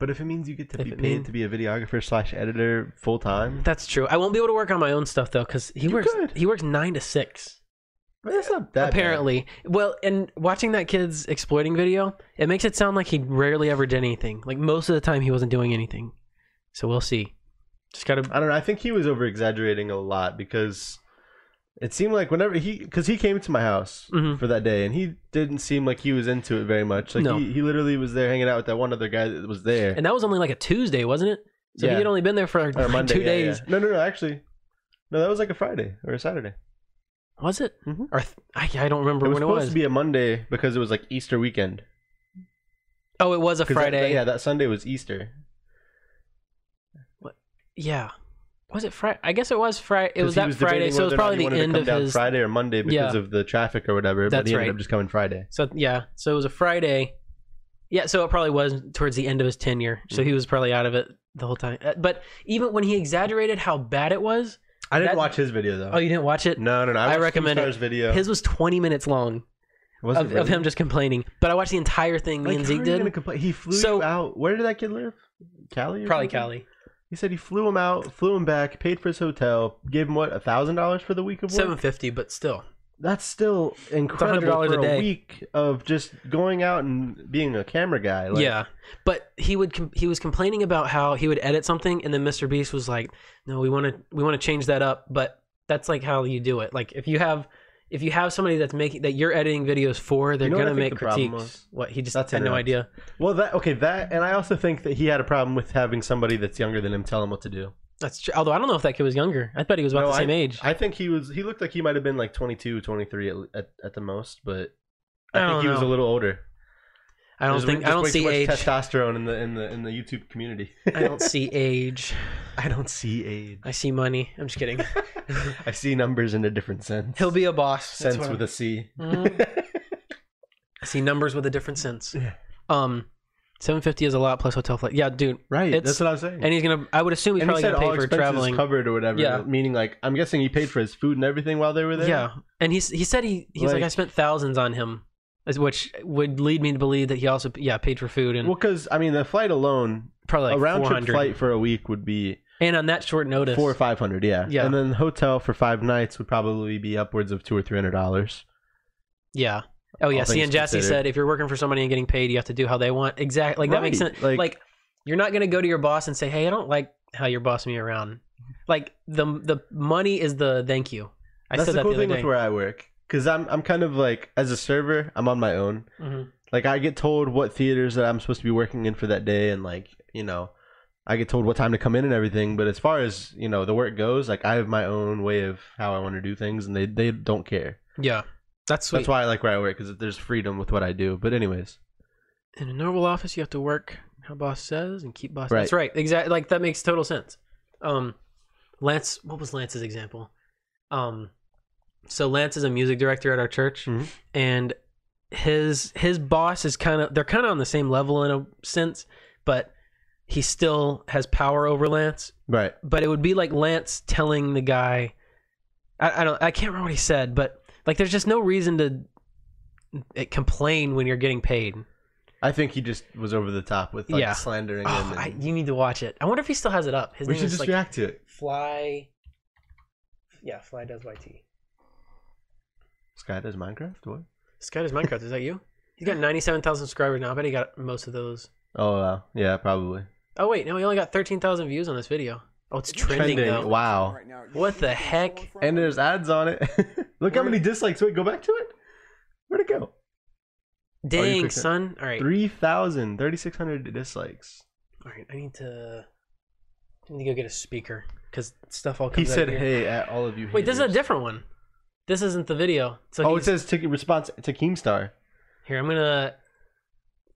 But if it means you get to If be paid mean- to be a videographer slash editor full time, that's true. I won't be able to work on my own stuff though, because he You works. could. He works nine to six. that's not that bad. apparently. Well, and watching that kid's exploiting video, it makes it sound like he rarely ever did anything. Like most of the time, he wasn't doing anything. So we'll see. Just gotta. I don't know. I think he was over exaggerating a lot because it seemed like whenever he, because he came to my house Mhm. for that day and he didn't seem like he was into it very much. Like No. he, he literally was there hanging out with that one other guy that was there. And that was only like a Tuesday, wasn't it? So Yeah. he had only been there for like Monday, two yeah, days. yeah. No, no, no. Actually, no. That was like a Friday or a Saturday. Was it? Mhm. Or th- I, I don't remember It was when it supposed was. to be a Monday because it was like Easter weekend. oh, it was a 'Cause that- Friday. yeah, that Sunday was Easter. What? yeah. Was it Friday? I guess it was Friday. It was that Friday, so it was whether or not probably the end come of down his. Friday or Monday because Yeah. of the traffic or whatever. but That's he ended right. up just coming Friday. So yeah, so it was a Friday. Yeah, so it probably was towards the end of his tenure. So Mm-hmm. he was probably out of it the whole time. Uh, But even when he exaggerated how bad it was, I didn't That- watch his video though. oh, you didn't watch it? no, no, no. I watched recommend. Star's video. His was 20 minutes long Was of, of him just complaining. But I watched the entire thing. Me Like, and how Zeke did. complain? He flew So- you out. Where did that kid live? Cali? or Probably something? Cali. He said he flew him out, flew him back, paid for his hotel, gave him what a thousand dollars for the week of work. 750, but still. That's still incredible $100 for a day. week of just going out and being a camera guy. Like, yeah, but he would com- he was complaining about how he would edit something, and then Mr. Beast was like, "No, we want to we want to change that up." But that's like how you do it. Like if you have if you have somebody that's making that you're editing videos for, they're You know gonna make critiques. What he just to had no idea. Well, that okay. That and I also think that he had a problem with having somebody that's younger than him tell him what to do. That's true. Although I don't know if that kid was younger. I bet he was about No, the same age. I think he was. He looked like he might have been like 22, 23 at, at, at the most, but I I, think he was a little older. I don't There's think. I don't see age. testosterone in the in the in the YouTube community. I don't see age. I don't see age. I see money. I'm just kidding. I see numbers in a different sense. He'll be a boss. Sense with a C. Mhm. I see numbers with a different sense. Yeah. Um, seven fifty is a lot plus hotel flight. Yeah, dude. right. That's what I was saying. And he's gonna. I would assume he's And he probably said gonna all pay for traveling. covered or whatever. Yeah. Meaning, like, I'm guessing he paid for his food and everything while they were there. Yeah, and he's he said he he's like, Like- I spent thousands on him, which would lead me to believe that he also yeah paid for food and Well, because I mean, the flight alone, probably like a round trip flight for a week would be and on that short notice, four or five hundred. Yeah. Yeah. And then hotel for five nights would probably be upwards of two or three hundred dollars. yeah. Oh yeah, all see, things and Jassy considered. said if you're working for somebody and getting paid, you have to do how they want. Exactly, like that makes Right, sense. like- Like, you're not gonna go to your boss and say, "Hey, I don't like how you're bossing me around." Like the the money is the thank you. I That's said the that cool the thing other with where I work, because I'm I'm kind of like as a server, I'm on my own. Mhm. Like I get told what theaters that I'm supposed to be working in for that day, and like you know, I get told what time to come in and everything. But as far as you know, the work goes, like I have my own way of how I want to do things, and they they don't care. Yeah, that's sweet. That's why I like where I work because there's freedom with what I do. But anyways, in a normal office you have to work how boss says and keep boss Right. that's right exactly like that makes total sense um lance what was lance's example um so lance is a music director at our church Mhm. and his his boss is kind of they're kind of on the same level in a sense but he still has power over lance right. but it would be like lance telling the guy i, I don't i can't remember what he said but like there's just no reason to uh, complain when you're getting paid I think he just was over the top with like Yeah. slandering Oh, him. I, you need to watch it. I wonder if he still has it up. His we should just like react to it. Fly. Yeah, Fly does YT. Sky does Minecraft. What? Sky does Minecraft. Is that you? He's got ninety-seven thousand subscribers now. I bet he got most of those. Oh wow. Yeah, probably. Oh wait, no, he only got thirteen thousand views on this video. Oh, it's trending, Trending. though. Wow. What the heck? And there's ads on it. Look how many dislikes. Wait, go back to it. Where'd it go? Oh, Dang, clicked son. All right, 3,000, 3,600 dislikes. all right. I need to. I need to go get a speaker because stuff all He comes. out said, here. "Hey, at all of you." Wait, this is a different one. This isn't the video. So oh, it he's- says ticket response to Keemstar. Here, I'm gonna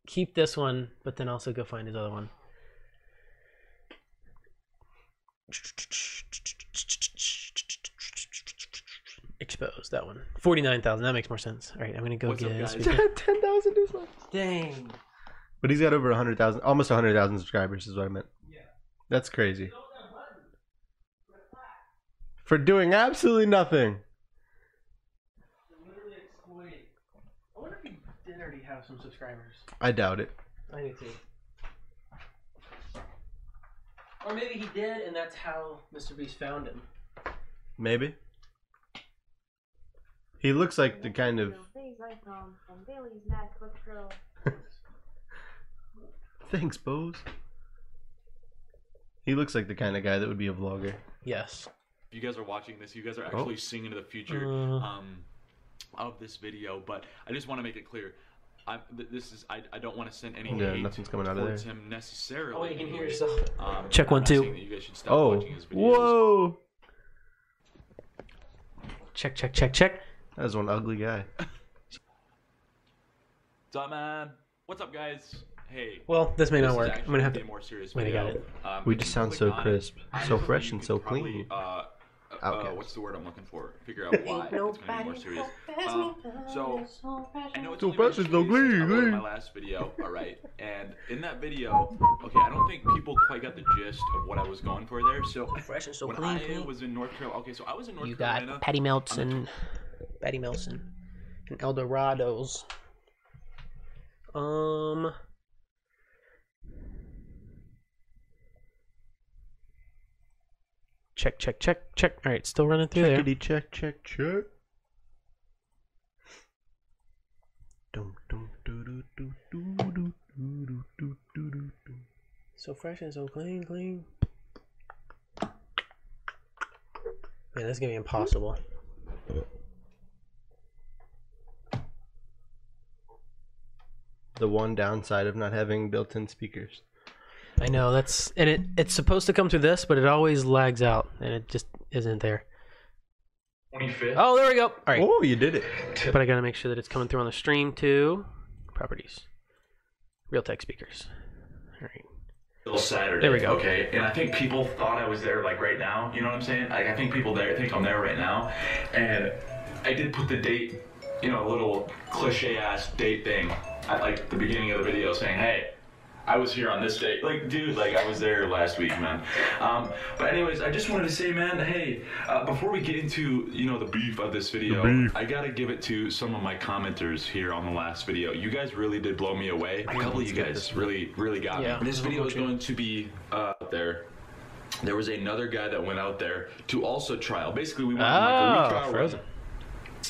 keep this one, but then also go find his other one. Expose that one. Forty nine thousand. That makes more sense. All right, I'm gonna go What's up, get. a guys? speaker. 10,000 dislikes. Dang. But he's got over 100,000, almost 100,000 subscribers, is what I meant. Yeah. That's crazy. For doing absolutely nothing. Literally exploiting. I wonder if he did already have some subscribers. I doubt it. I need to. Or maybe he did, and that's how Mr. Beast found him. Maybe. He looks like the kind of. Things I found from Bailey's MacBook Pro. Thanks, Bose. He looks like the kind of guy that would be a vlogger. Yes. If you guys are watching this, you guys are actually seeing into the future Uh. um, of this video. But I just want to make it clear. I, this is I, I don't want to send any Yeah, hate nothing's coming out of towards there. him necessarily. Oh, you can hear yourself. Um, Check I'm one, not two. You guys should stop Oh. watching his videos. Whoa! Check, check, check, check. That was one ugly guy. What's up, man? What's up, guys? Hey. Well, this may this not work. I'm gonna have to. a more serious Wait, I got it. Um, We just sound so crisp, so fresh and could so probably, clean. Uh, uh, Outcast. what's the word I'm looking for? Figure out why it's gonna be more serious. Um, so I know it's So only been fresh and two so days clean, since I uploaded my last video, all right, and in that video, okay, I don't think people quite got the gist of what I was going for there. So Fresh and so when clean, I clean. was in North Carolina, okay, so I was in North You Carolina. got Patty Melton, Patty Melson, and Eldorados. Um. Check, check, check, check. All right, still running through Checkity, there. Check, check, check. So fresh and so clean, clean. Man, that's gonna be impossible. The one downside of not having built in speakers. I know that's and it it's supposed to come through this, but it always lags out and it just isn't there. 25th. Oh, there we go. All right, Oh, you did it. but I gotta make sure that it's coming through on the stream too. Properties, Realtek speakers. All right. Till Saturday. There we go. Okay, and I think people thought I was there like right now. You know what I'm saying? Like I think people there think I'm there right now, and I did put the date, you know, a little cliche ass date thing at like the beginning of the video saying, hey. I was here on this day. Like, dude, like I was there last week, man. Um, but anyways, I just wanted to say, man, hey, uh, before we get into you know the beef of this video, I gotta give it to some of my commenters here on the last video. You guys really did blow me away. A couple of you guys really, really got Yeah. me. This video is going to be uh, there. There was another guy that went out there to also trial. Basically, we went on like a Oh, retrial Frozen.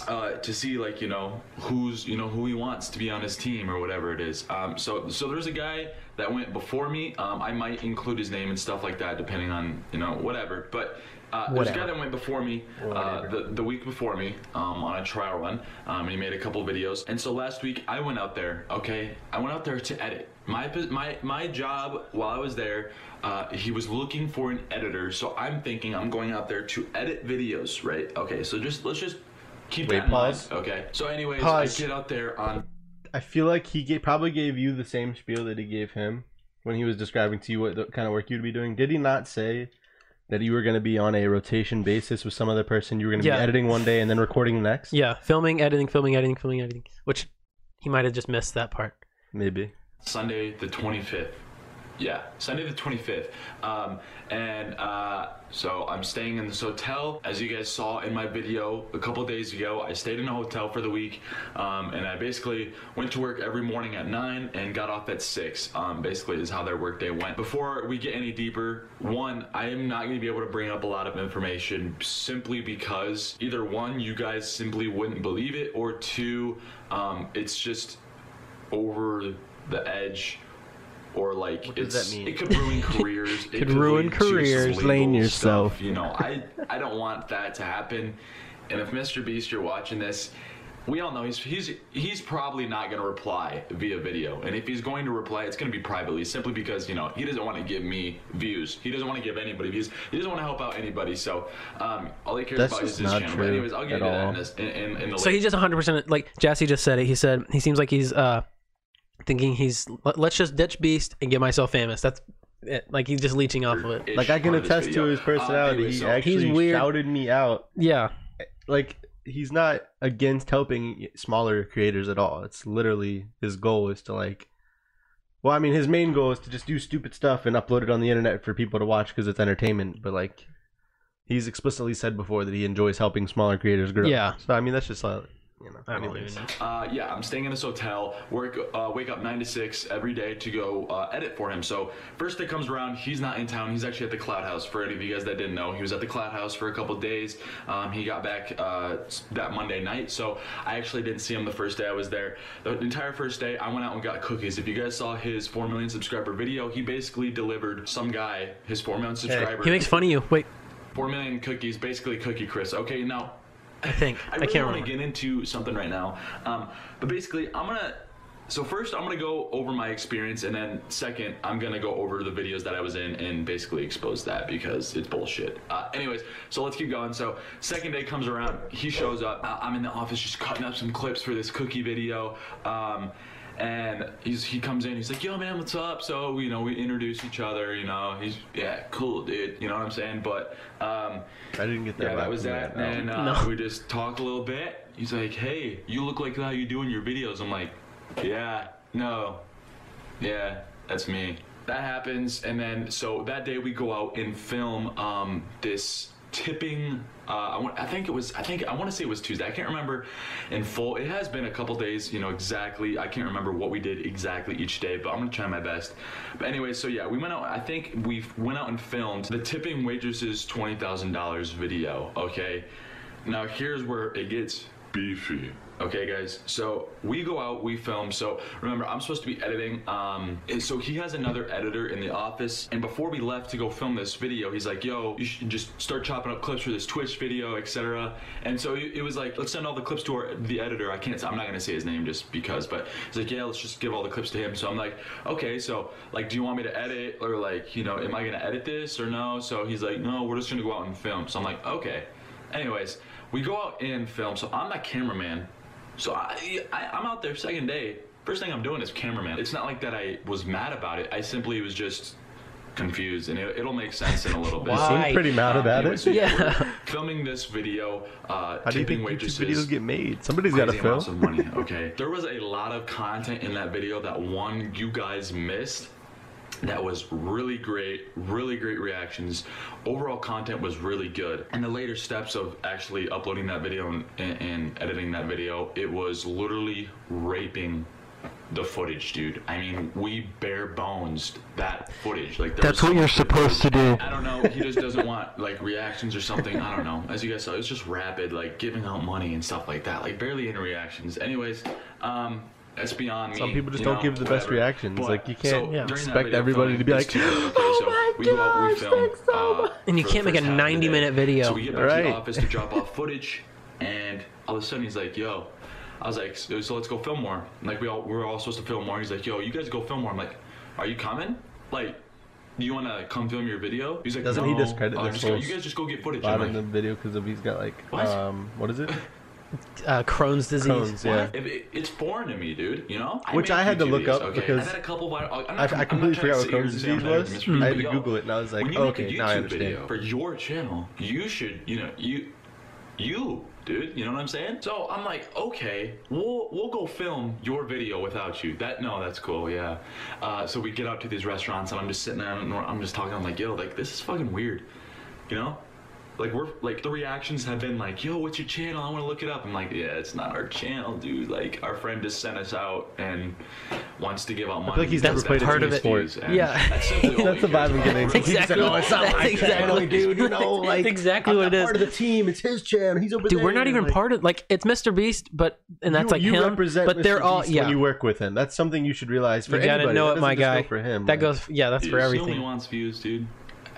Uh, to see like you know who's you know who he wants to be on his team or whatever it is. Um, so so there's a guy that went before me. Um, I might include his name and stuff like that depending on you know whatever. But uh, there's a guy that went before me uh, the the week before me um, on a trial run. Um, and he made a couple videos. And so last week I went out there. Okay, I went out there to edit. My my my job while I was there. Uh, he was looking for an editor, so I'm thinking I'm going out there to edit videos, right? Okay, so just let's just keep Wait, that in mind, pause. Okay. So, anyways, Pause. I get out there on. I feel like he gave, probably gave you the same spiel that he gave him when he was describing to you what the kind of work you'd be doing. Did he not say that you were going to be on a rotation basis with some other person? You were going to Yeah. be editing one day and then recording the next? Yeah, filming, editing, filming, editing, filming, editing. Which he might have just missed that part. Maybe. Sunday the 25th. Yeah, Sunday the 25th. Um, and uh, so I'm staying in this hotel. As you guys saw in my video a couple days ago, I stayed in a hotel for the week. Um, and I basically went to work every morning at 9 and got off at 6. Um, basically, is how their workday went. Before we get any deeper, one, I am not going to be able to bring up a lot of information simply because either one, you guys simply wouldn't believe it, or two, um, it's just over the edge or like What does that mean? it could ruin careers it Could ruin lead to some careers, legal blame yourself. stuff, you know i i don't want that to happen and if mr beast you're watching this we all know he's he's he's probably not going to reply via video and if he's going to reply it's going to be privately simply because you know he doesn't want to give me views he doesn't want to give anybody views he doesn't want to help out anybody so um all he cares That's about is his not channel true but anyways i'll get at into that all. in, this, in, in, in the So he's just 100% like Jassy just said it. He said he seems like he's uh thinking he's let, let's just ditch Beast and get myself famous. That's it. Like he's just leeching off of it. ish Like, I can part of attest to his personality. anyway, he so- actually weird. shouted me out. Yeah. Like, he's not against helping smaller creators at all. It's literally his goal is to, like, well, I mean, his main goal is to just do stupid stuff and upload it on the internet for people to watch because it's entertainment. But, like, he's explicitly said before that he enjoys helping smaller creators grow. Yeah. So, I mean, that's just, uh, you know, I don't anyways. even know. Uh, yeah, I'm staying in this hotel. Work, uh, wake up nine to six every day to go uh, edit for him. So first day comes around, he's not in town. He's actually at the Clout House. For any of you guys that didn't know, he was at the Clout House for a couple days. Um, he got back uh, that Monday night, so I actually didn't see him the first day I was there. The entire first day, I went out and got cookies. If you guys saw his four million subscriber video, he basically delivered some guy his four million subscriber He makes fun of you. Wait, four million cookies, basically Cookie Chris. Okay, now I think I I, really can't want to get into something right now. Um, but basically, I'm gonna. So first, I'm gonna go over my experience, and then second, I'm gonna go over the videos that I was in and basically expose that because it's bullshit. Uh, anyways, so let's keep going. So second day comes around, he shows up. I- I'm in the office just cutting up some clips for this cookie video. Um, and he's he comes in. He's like, "Yo, man, what's up?" So you know, we introduce each other. You know, he's yeah, cool, dude. You know what I'm saying? But um, I didn't get that. yeah, that was from that. no. And uh, No. we just talk a little bit. He's like, "Hey, you look like how you do in your videos." I'm like, "Yeah, no, yeah, that's me." That happens, and then so that day we go out and film um, this tipping. Uh, I, want, I think it was. I think I want to say it was Tuesday. I can't remember in full. It has been a couple days. You know exactly. I can't remember what we did exactly each day, but I'm gonna try my best. But anyway, so yeah, we went out. I think we went out and filmed the tipping waitresses twenty thousand dollars video. Okay. Now here's where it gets beefy. Okay, guys. So we go out, we film. So remember, I'm supposed to be editing. Um, so he has another editor in the office. And before we left to go film this video, he's like, "Yo, you should just start chopping up clips for this Twitch video, etc." And so it was like, "Let's send all the clips to our the editor." I can't. I'm not gonna say his name just because, but he's like, "Yeah, let's just give all the clips to him." So I'm like, "Okay, so like, do you want me to edit or like, you know, am I gonna edit this or no?" So he's like, "No, we're just gonna go out and film." So I'm like, "Okay." Anyways, we go out and film. So I'm that cameraman. So I, I I'm out there second day. First thing I'm doing is cameraman. It's not like that I was mad about it. I simply was just confused, and it, it'll make sense in a little bit. You Why? seem pretty mad Um, about anyways, it. Yeah. Filming this video, uh, How do you think waitresses videos get made? Somebody's got to crazy amounts film. of money. Okay, there was a lot of content in that video that one you guys missed. That was really great, really great reactions. Overall content was really good. And the later steps of actually uploading that video and, and, editing that video, it was literally raping the footage, dude. I mean, we bare bones that footage. Like That's what you're much shit that supposed was- to do. I don't know. He just doesn't want like reactions or something. I don't know. As you guys saw, it's just rapid, like giving out money and stuff like that. Like barely any reactions. Anyways, um, that's beyond me. Some people just don't know, give the best reactions. But- Like, you can't so, Yeah. expect video everybody to be like, it's two- okay, so my we go out, we gosh, film, thanks so uh, much. And you can't make a first half of the 90 day. minute video. So we get back to the office to drop off footage, and all of a sudden he's like, "Yo." I was like, so, so let's go film more. Like we all we were all supposed to film more. He's like, yo, you guys go film more. I'm like, are you coming? Like, do you want to come film your video? He's like, Doesn't no. he discredit uh, this just go, whole You guys just go get footage. I'm in the video because of he's got like What? um what is it? Uh, Crohn's disease. Crohn's, yeah. If it, it's foreign to me, dude. You know, Which I had to look videos, up okay? because I've had a couple. Of, I'm I, not, I I'm completely forgot what Crohn's and say I'm disease trying to was. I had to Google it and I was like, when you okay, now I understand. for your channel, you should, you know, you, you, dude, you know what I'm saying? So I'm like, okay, we'll we'll go film your video without you. That no, that's cool, yeah. Uh, so we get out to these restaurants and I'm just sitting there and I'm just talking. I'm like, yo, like this is fucking weird, you know? Like we're like the reactions have been like, yo, what's your channel? I want to look it up. I'm like, yeah, it's not our channel, dude. Like our friend just sent us out and wants to give out money. like he's never played a part team of it. sport. And Yeah. that's, That's the vibe I'm about. getting. That's He said, exactly- "Oh, it's not that's my exactly- channel, dude. You know, like exactly I'm what it is. Part of the team. It's his channel. He's over Dude, there. we're not even Like, part of like it's Mr. Beast, but and that's you, like you him. represent but they're Mr. all Beast yeah. When you work with him, that's something you should realize. For You gotta anybody. know it, my guy. go For him, that like- goes yeah, that's for everything. He only wants views, dude.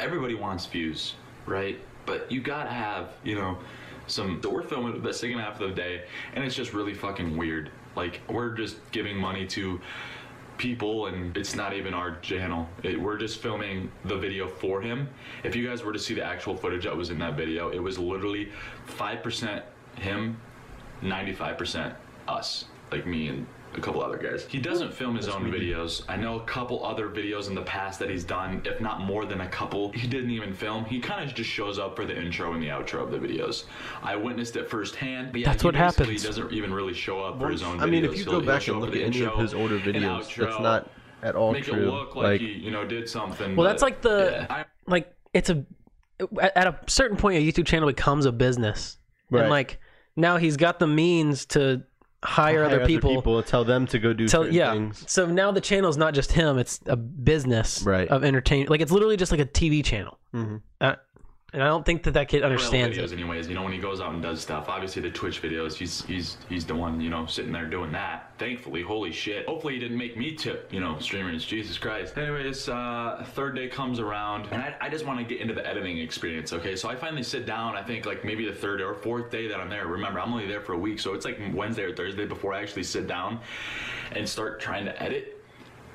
Everybody wants views, right? But you gotta have, you know, some. So we're filming the second half of the day, and it's just really fucking weird. Like we're just giving money to people, and it's not even our channel. It, we're just filming the video for him. If you guys were to see the actual footage that was in that video, it was literally five percent him, ninety-five percent us, like me and a couple other guys. He doesn't film his own videos. I know a couple other videos in the past that he's done, if not more than a couple. He didn't even film. He kind of just shows up for the intro and the outro of the videos. I witnessed it firsthand. But yeah, That's what happens. He doesn't even really show up for his own videos. I mean, if you He'll- go he'll back and look at the any of his older and videos, that's not at all Make true. it look like, he, you know, did something. Well, but- that's like the- yeah. Like it's a at at a certain point a YouTube channel becomes a business. Right. And like now he's got the means to hire, hire other people. tell them to go do Tell, yeah. things. So now the channel is not just him; it's a business Right. of entertainment. Like it's literally just like a TV channel. Mhm. Uh, and I don't think that that kid understands videos it. anyways you know when he goes out and does stuff. Obviously the twitch videos he's he's he's the one you know sitting there doing that. Thankfully holy shit. Hopefully he didn't make me tip you know streamers jesus christ. Anyways uh third day comes around and i, I just want to get into the editing experience okay? So i finally sit down i think like maybe the third or fourth day that i'm there. Remember i'm only there for a week so it's like wednesday or thursday before i actually sit down and start trying to edit.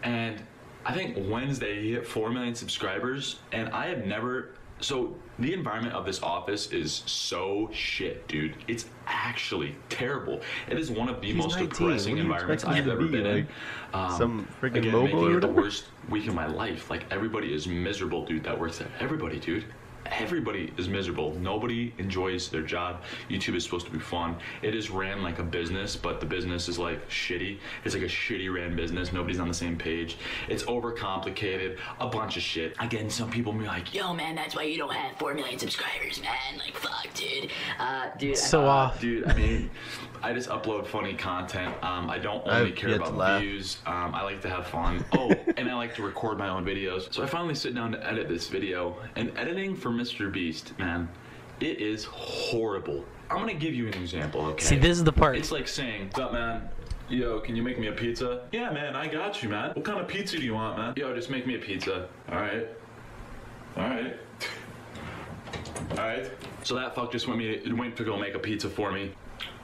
And I think Wednesday he hit 4 million subscribers, and I have never. So, the environment of this office is so shit, dude. It's actually terrible. It is one of the He's most 19. depressing What do you environments I've ever be, been in. like, some friggin' again, making it the worst week of my life. Like, everybody is miserable, dude, that works there. Everybody, dude. Everybody is miserable. Nobody enjoys their job. YouTube is supposed to be fun. It is ran like a business, but the business is like shitty. It's like a shitty ran business. Nobody's on the same page. It's overcomplicated. A bunch of shit. Again, some people be like, Yo, man, that's why you don't have 4 million subscribers, man. Like, fuck, dude. Uh, dude. So uh, off. Dude, I mean, I just upload funny content. Um, I don't only I've care about views. Um, I like to have fun. Oh, and I like to record my own videos. So I finally sit down to edit this video. And editing for Mr. Beast, man, It is horrible. I'm gonna give you an example, okay? See, this is the part. It's like saying, "What's up, man? Yo, can you make me a pizza?" Yeah, man, I got you, man. What kind of pizza do you want, man? Yo, just make me a pizza. All right. All right. All right. So that fuck just went me went to go make a pizza for me.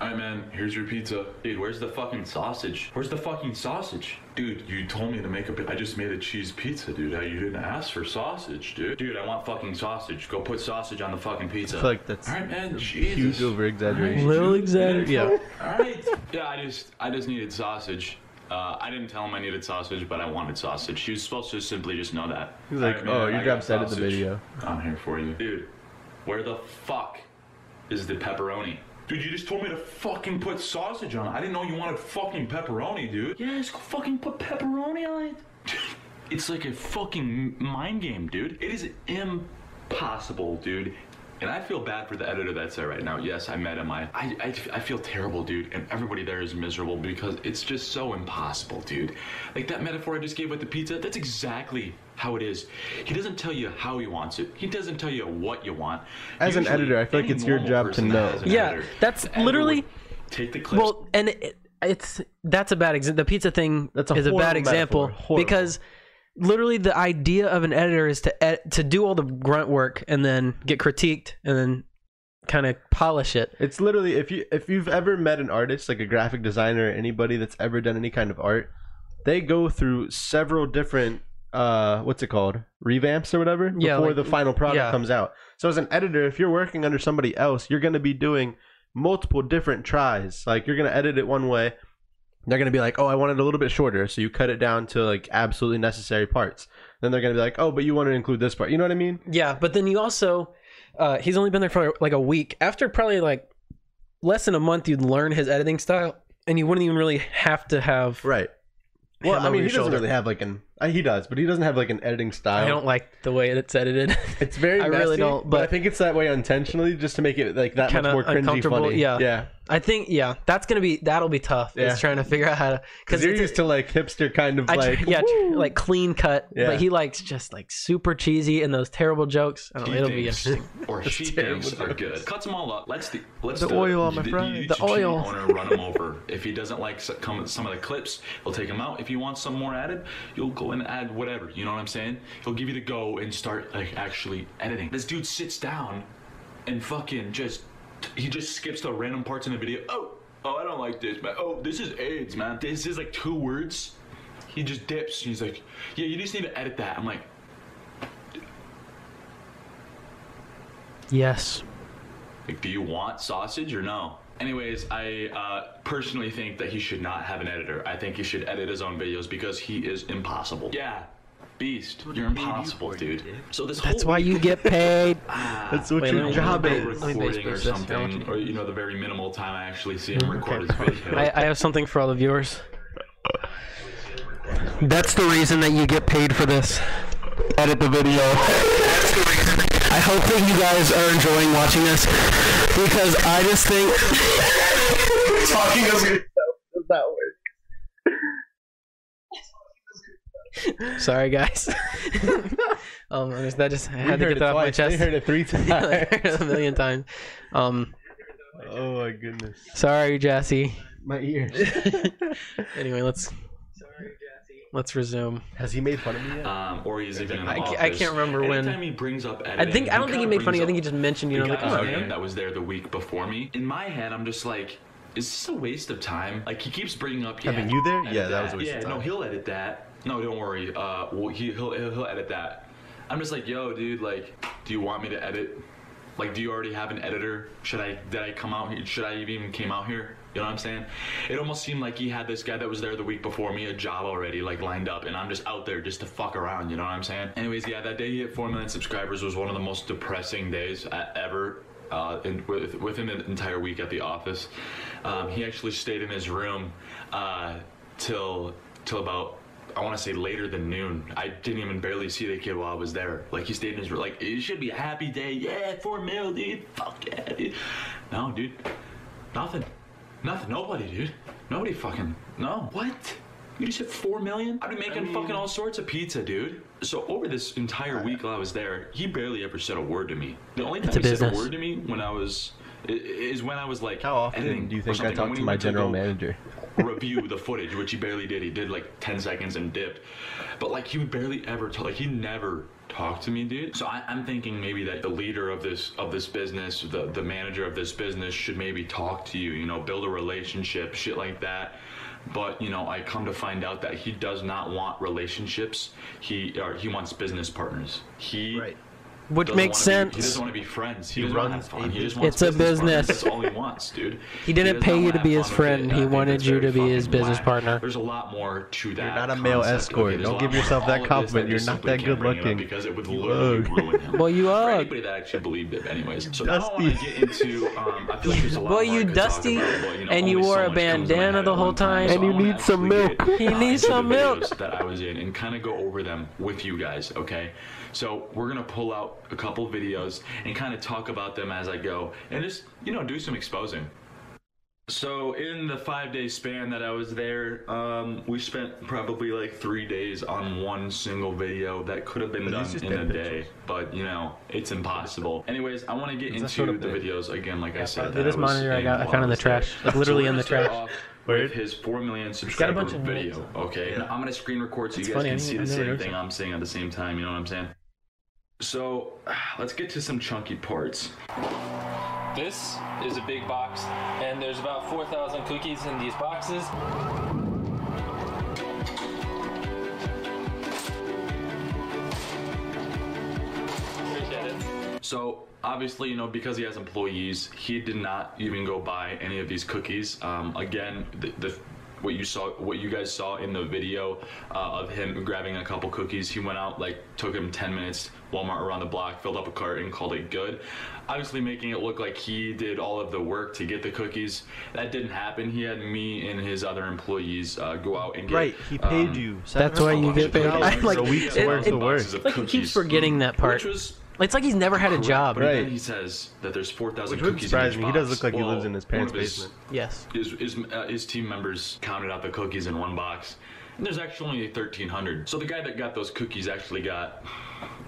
All right, man. Here's your pizza. Dude, where's the fucking sausage? Where's the fucking sausage? Dude, you told me to make a. pi- I just made a cheese pizza, dude. Uh, You didn't ask for sausage, dude. Dude, I want fucking sausage. Go put sausage on the fucking pizza. I feel like that's All right, man. huge Jesus. over exaggeration. Little exaggeration. yeah. All right. Yeah, I just I just needed sausage. Uh, I didn't tell him I needed sausage, but I wanted sausage. He was supposed to simply just know that. He's like, All man, "Oh, I your got job said in the sausage. video." I'm here for you, dude. Where the fuck is the pepperoni? Dude, you just told me to fucking put sausage on it. I didn't know you wanted fucking pepperoni, dude. Yes, go fucking put pepperoni on it. It's like a fucking mind game, dude. It is impossible, dude. And I feel bad for the editor that's there right now. Yes, I met him. I, I, I, I feel terrible, dude. And everybody there is miserable because it's just so impossible, dude. Like that metaphor I just gave with the pizza, that's exactly how it is. He doesn't tell you how he wants it. He doesn't tell you what you want. As an editor, I feel like it's your job to person that know. Yeah, editor, that's literally- Take the clips. Well, and it, it's that's a bad example. The pizza thing That's a is a bad example metaphor. Because literally the idea of an editor is to ed- to do all the grunt work and then get critiqued and then kind of polish it. It's literally if you if you've ever met an artist like a graphic designer or anybody that's ever done any kind of art, they go through several different uh what's it called revamps or whatever Yeah, before like- the final product yeah. comes out. So as an editor, if you're working under somebody else, you're going to be doing multiple different tries. Like you're going to edit it one way, they're going to be like, "Oh, I want it a little bit shorter," so you cut it down to like absolutely necessary parts. Then they're going to be like, "Oh, but you want to include this part." You know what I mean? Yeah, but then you also uh, he's only been there for like a week. After probably like less than a month, you'd learn his editing style, and you wouldn't even really have to have. Right. Well, I mean, he doesn't really have like an. Uh, he does, but he doesn't have like an editing style. I don't like the way it's edited. It's very. I messy, really don't, But, I think it's that way intentionally, just to make it like that much Kinda more cringy uncomfortable, funny. yeah. yeah. I think yeah, that's gonna be that'll be tough. Yeah. Is trying to figure out how to Because you're used to like hipster kind of I like. yeah, tr- like clean cut. Yeah. But he likes just like super cheesy and those terrible jokes. I don't know, it'll be interesting. or she terrible thinks are good. Cuts them all up. Let's the let's The oil on my the, fries. The, The oil. owner run them over. If he doesn't like s- some of the clips, he'll take them out. If you want some more added, you'll go and add whatever. You know what I'm saying? He'll give you the go and start like actually editing. This dude sits down and fucking just he just skips the random parts in the video. Oh, oh, I don't like this, man. Oh, this is AIDS, man. This is like two words. He just dips. He's like, yeah, you just need to edit that. I'm like, Yes. Like, do you want sausage or no? Anyways, I uh, personally think that he should not have an editor. I think he should edit his own videos because he is impossible. Yeah, Beast, you're impossible, dude. So this That's whole why you get paid. That's what Wait, your let job is. let recording or base this. I want something, you- or you know, the very minimal time I actually see him record his video. I, I have something for all the viewers. That's the reason that you get paid for this. Edit the video. I hope that you guys are enjoying watching this because I just think Talking of yourself does not work. Sorry, guys. um, that just I We had to get that off my twice. They chest. heard it three times. I heard it a million times. Um, oh my goodness. sorry, Jassy. My ears. Anyway, let's let's resume. Has he made fun of me yet? um, or he's even in the I office. I can't remember when- Anytime he brings up editing, I think I don't think he made fun of made funny. I think he just mentioned, you know, the like, oh, man. that was there the week before me. In my head, I'm just like, is this a waste of time? Like he keeps bringing up. Yeah, Having you there? Yeah, that was a waste yeah, of no, he'll edit that. No, don't worry. Uh, well, he he'll he'll he'll edit that. I'm just like, yo, dude, like, do you want me to edit? Like, do you already have an editor? Should I did I come out here? Should I even came out here? You know what I'm saying? It almost seemed like he had this guy that was there the week before me a job already, like lined up, and I'm just out there just to fuck around. You know what I'm saying? Anyways, yeah, that day he hit four million subscribers was one of the most depressing days uh, ever. Uh, in, with, within the entire week at the office, um, he actually stayed in his room uh, till till about I want to say later than noon. I didn't even barely see the kid while I was there. Like he stayed in his room. Like it should be a happy day. Yeah, four mil, dude. Fuck yeah, dude. No, dude. Nothing. Nothing. Nobody, dude. Nobody fucking. No. What? You just hit four million? I've been making fucking all sorts of pizza, dude. So over this entire week while I was there, he barely ever said a word to me. The only time It's a he said a word to me when I was is when I was like How often do you think I something. talk to my general go manager? review the footage, which he barely did. He did like 10 seconds and dipped. But like he would barely ever talk. Like he never talked to me, dude. So I, I'm thinking maybe that the leader of this of this business, the the manager of this business, should maybe talk to you. You know, build a relationship, shit like that. But you know, I come to find out that he does not want relationships. He or he wants business partners. He Right. Which doesn't makes wanna be- he sense. doesn't want to be friends. He, He doesn't want to runs have fun. a He just wants It's a business That's all he wants, dude. He didn't does pay you wanna be his friend. He wanted you to be his business whack. partner. There's a lot more to that. You're not a male concept. escort. Okay, Don't give yourself that All of this compliment. I You're not that good bring it up looking. because it would You literally ugh. ruin him. Well, you For are. anybody that actually believed it, anyways. So now I want to Dusty. get into. Um, I feel like there's a lot Boy, you dusty, about, but, you know, and you wore a much comes in my bandana the whole time, time. And you need some milk. He needs some milk. That I was in and kind of go over them with you guys. Okay, so we're gonna pull out a couple videos and kind of talk about them as I go, and just you know do some exposing. So in the five day span that I was there, um, we spent probably like three days on one single video that could have been But done in a day, pictures. but you know it's impossible. Anyways, I want to get Is that showing into the videos again, like I said. This I monitor I got- I found in the trash. Like, literally So in the trash. With his four million got a subscriber bunch of video, okay? Yeah. And I'm gonna screen record so you guys funny, can see the same thing. I'm saying at the same time. You know what I'm saying? So let's get to some chunky parts. This is a big box, and there's about 4,000 cookies in these boxes. So obviously, you know, because he has employees, he did not even go buy any of these cookies. Um, again, the, the what you saw, what you guys saw in the video uh, of him grabbing a couple cookies, he went out like took him 10 minutes, Walmart around the block, filled up a cart and called it good. Obviously, making it look like he did all of the work to get the cookies. That didn't happen. He had me and his other employees uh, go out and get. Right, he paid um, you. That's why you get paid. $700 I'm like, for a week's it- worth it- of work. Like he keeps forgetting that part. Which was It's like he's never had a job. But then Right. he says that there's 4,000 Which wouldn't cookies surprise in me. each He does box. look like he lives in his one parents' of his- basement. Yes. his, his, uh, his team members counted out the cookies in one box. And there's actually only 1,300. So the guy that got those cookies actually got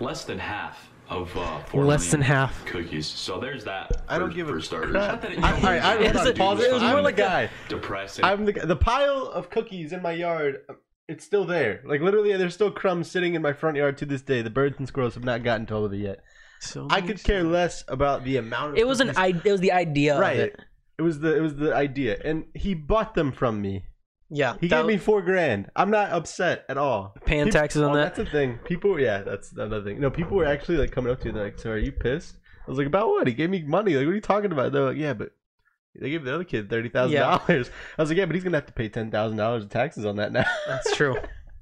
less than half of uh, four Less than million half. cookies. So there's that. I don't for- give a for starters. crap. Not that it- I- all right, I- It was hold on, a- pause it. it was more I'm the like a- guy. depressing. I'm the the pile of cookies in my yard. It's still there. Like literally, there's still crumbs sitting in my front yard to this day. The birds and squirrels have not gotten to all of it yet. So I could care less about the amount. of It was an cookies- I. It was the idea right. of it. It was the it was the idea, and he bought them from me. Yeah. He that- gave me four grand. I'm not upset at all. Paying Peop- taxes on oh, that? That's the thing. People, yeah, that's another thing. No, people were actually like coming up to you they're like, "So are you pissed?" I was like, "About what? He gave me money. Like, what are you talking about?" They're like, "Yeah, but." They gave the other kid thirty thousand dollars. I was like, yeah, but he's gonna have to pay ten thousand dollars in taxes on that now. That's true.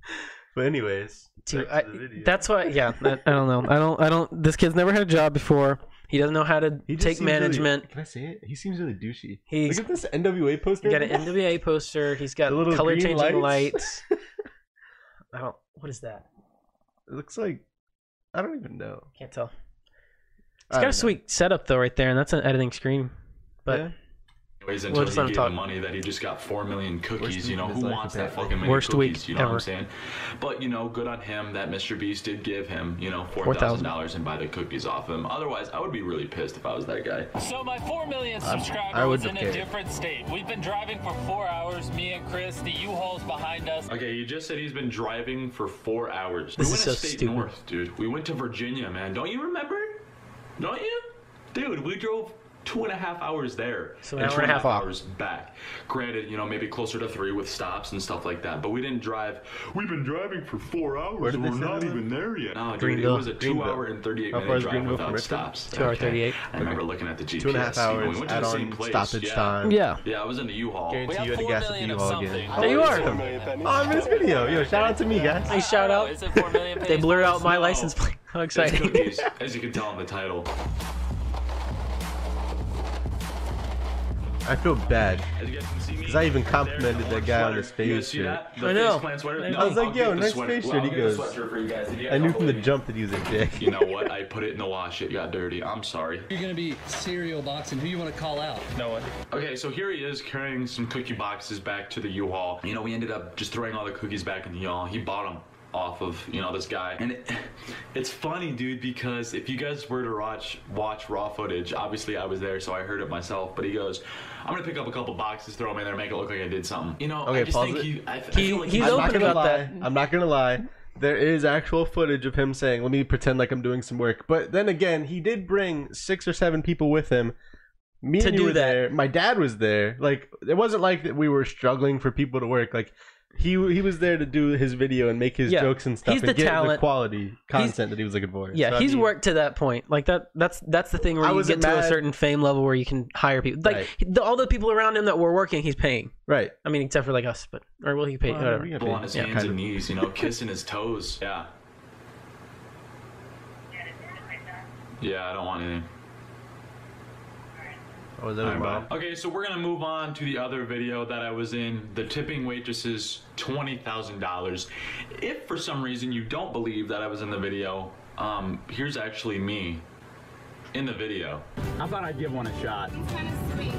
but anyways, Dude, I, to the video. that's why. Yeah. that- I don't know. I don't. I don't. This kid's never had a job before. He doesn't know how to take seems really- management. can I say it? He seems really douchey. He's Look at this NWA poster. Got an NWA poster. He's got little color changing lights. lights. I don't. What is that? It looks like I don't even know. Can't tell. I It's got a know. sweet setup though, right there, and that's an editing screen. But Yeah. Anyways, until let's he not gave talk- the money that he just got four million cookies. Worst You know who wants that fucking many Worst cookies? week you know what. I'm saying? But you know, good on him that Mr. Beast did give him you know $4,000. and buy the cookies off him. Otherwise, I would be really pissed if I was that guy. So my 4 million subscribers I would was in a cared. different state. We've been driving for four hours, me and Chris. The U-Haul's behind us. Okay, you just said he's been driving for four hours. This we is went so a state stupid. north, dude. We went to Virginia, man. Don't you remember? Don't you? Dude, we drove two and a half hours there. So an and hour two and a half off. hours back. Granted, you know, maybe closer to three with stops and stuff like that. But we didn't drive. We've been driving for four hours. Where did and we're not that? even there yet. No, dude, Greenville. it was a Greenville. two-hour and thirty-eight How minute drive Greenville without stops. Two hour 38. I remember looking at the GPS. Two and a half hours we went to add the same on place. stoppage yeah. time. yeah, Yeah, I was in the U-Haul. We Guarantee have you had to 4 gas at the U-Haul again. something. There oh, you are. Oh, I missed video. Yo, shout out to me, guys. Hey, shout out. Is it 4 million They blurred out my license plate. How exciting! as you can tell in the title. I feel bad As you guys can see me, because I even complimented the that guy on his You face shirt. that? I know. face plant sweater? I was like, yo, nice sweater. face Well, shirt. I'll He get the goes, for you guys. I knew from the jump that he was a dick. You know what? I put it in the wash. It got dirty. I'm sorry. You're gonna be cereal boxing. Who you want to call out? No one. Okay, so here he is carrying some cookie boxes back to the U-Haul. You know, we ended up just throwing all the cookies back in the U-Haul. He bought them off of you know this guy, and it, it's funny, dude, because if you guys were to watch watch raw footage, obviously I was there, so I heard it myself. But he goes, "I'm gonna pick up a couple boxes, throw them in there, make it look like I did something." You know, I Okay, just pause think it. he, I, I He- feel like he's I'm open not gonna about lie. that. I'm not gonna lie. There is actual footage of him saying, "Let me pretend like I'm doing some work." But then again, he did bring six or seven people with him. Me To and you do were that. there. My dad was there. Like it wasn't like that we were struggling for people to work. Like he he was there to do his video and make his Yeah. jokes and stuff He's and the get the talent. quality content that he was looking for. Yeah, So, I he's mean, worked to that point. Like that. That's that's the thing where I you wasn't get to a mad. certain fame level where you can hire people. Like Right. the, all the people around him that were working, he's paying. right. I mean, except for like us, but or will he pay? Well, whatever. we got people on his Yeah, hands kind and of. knees, you know, kissing his toes. Yeah. Yeah, I don't want anything. What was that Alright, about? bye. Okay, so we're gonna move on to the other video that I was in. The tipping waitresses twenty thousand dollars. If for some reason you don't believe that I was in the video, um, here's actually me in the video. I thought I'd give one a shot. It's kind of sweet.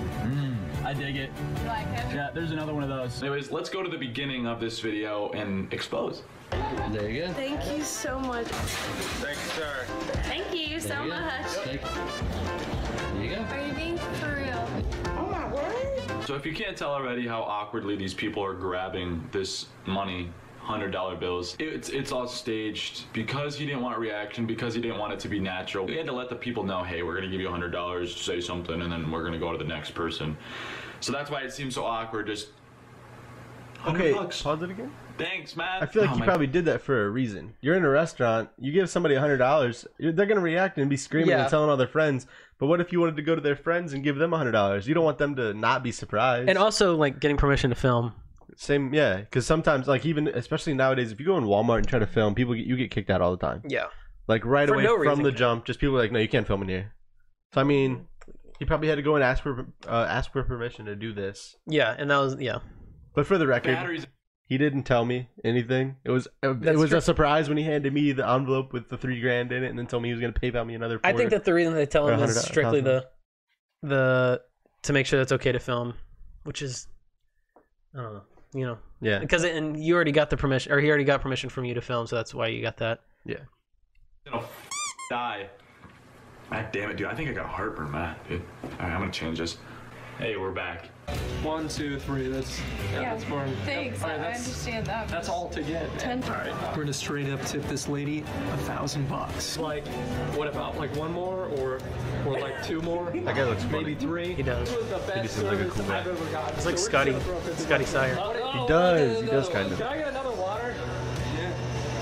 I dig it. You like it? Yeah, there's another one of those. Anyways, let's go to the beginning of this video and expose. There you go. Thank you so much. Thanks, sir. Thank you so much. There you go. Are you being So if you can't tell already how awkwardly these people are grabbing this money, hundred dollar bills, it's it's all staged because he didn't want a reaction, because he didn't want it to be natural. We had to let the people know, hey, we're gonna give you hundred dollars, say something, and then we're gonna go to the next person. So that's why it seems so awkward. Just Okay, bucks. pause it again. Thanks, man. I feel like Oh you my- probably did that for a reason. You're in a restaurant, you give somebody a hundred dollars, they're gonna react and be screaming Yeah. and telling all their friends. But what if you wanted to go to their friends and give them a hundred dollars? You don't want them to not be surprised. And also like getting permission to film. same, yeah, because sometimes, like even especially nowadays, if you go in Walmart and try to film, people get you get kicked out all the time. Yeah. Like right For away no from reason. the jump, just people are like, no, you can't film in here. So I mean, he probably had to go and ask for uh, ask for permission to do this. Yeah, and that was yeah. But for the record, batteries. He didn't tell me anything. It was it That's was true. a surprise when he handed me the envelope with the three grand in it, and then told me he was going to PayPal me another. I think quarter. that the reason they tell him is strictly thousand. the the to make sure that's okay to film, which is I don't know, you know, yeah, because it, and you already got the permission, or he already got permission from you to film, so that's why you got that. gonna f- die. God damn it, dude. I think I got heartburn, man. Dude. Alright, I'm gonna change this. Hey, we're back. One, two, three. That's yeah, Yeah. that's for Thanks. All right, I that's, understand that. that's all to get. Ten All right. We're gonna straight up tip this lady a thousand bucks. Like, what about like one more or or like two more? that guy looks funny. Maybe three. He does. This was the best seems like a cool guy. I've ever gotten. It's like So we're Scotty- gonna throw 50 Scotty bucks. Sire. Oh, He does, he does kind of. Can I get another water? Yeah.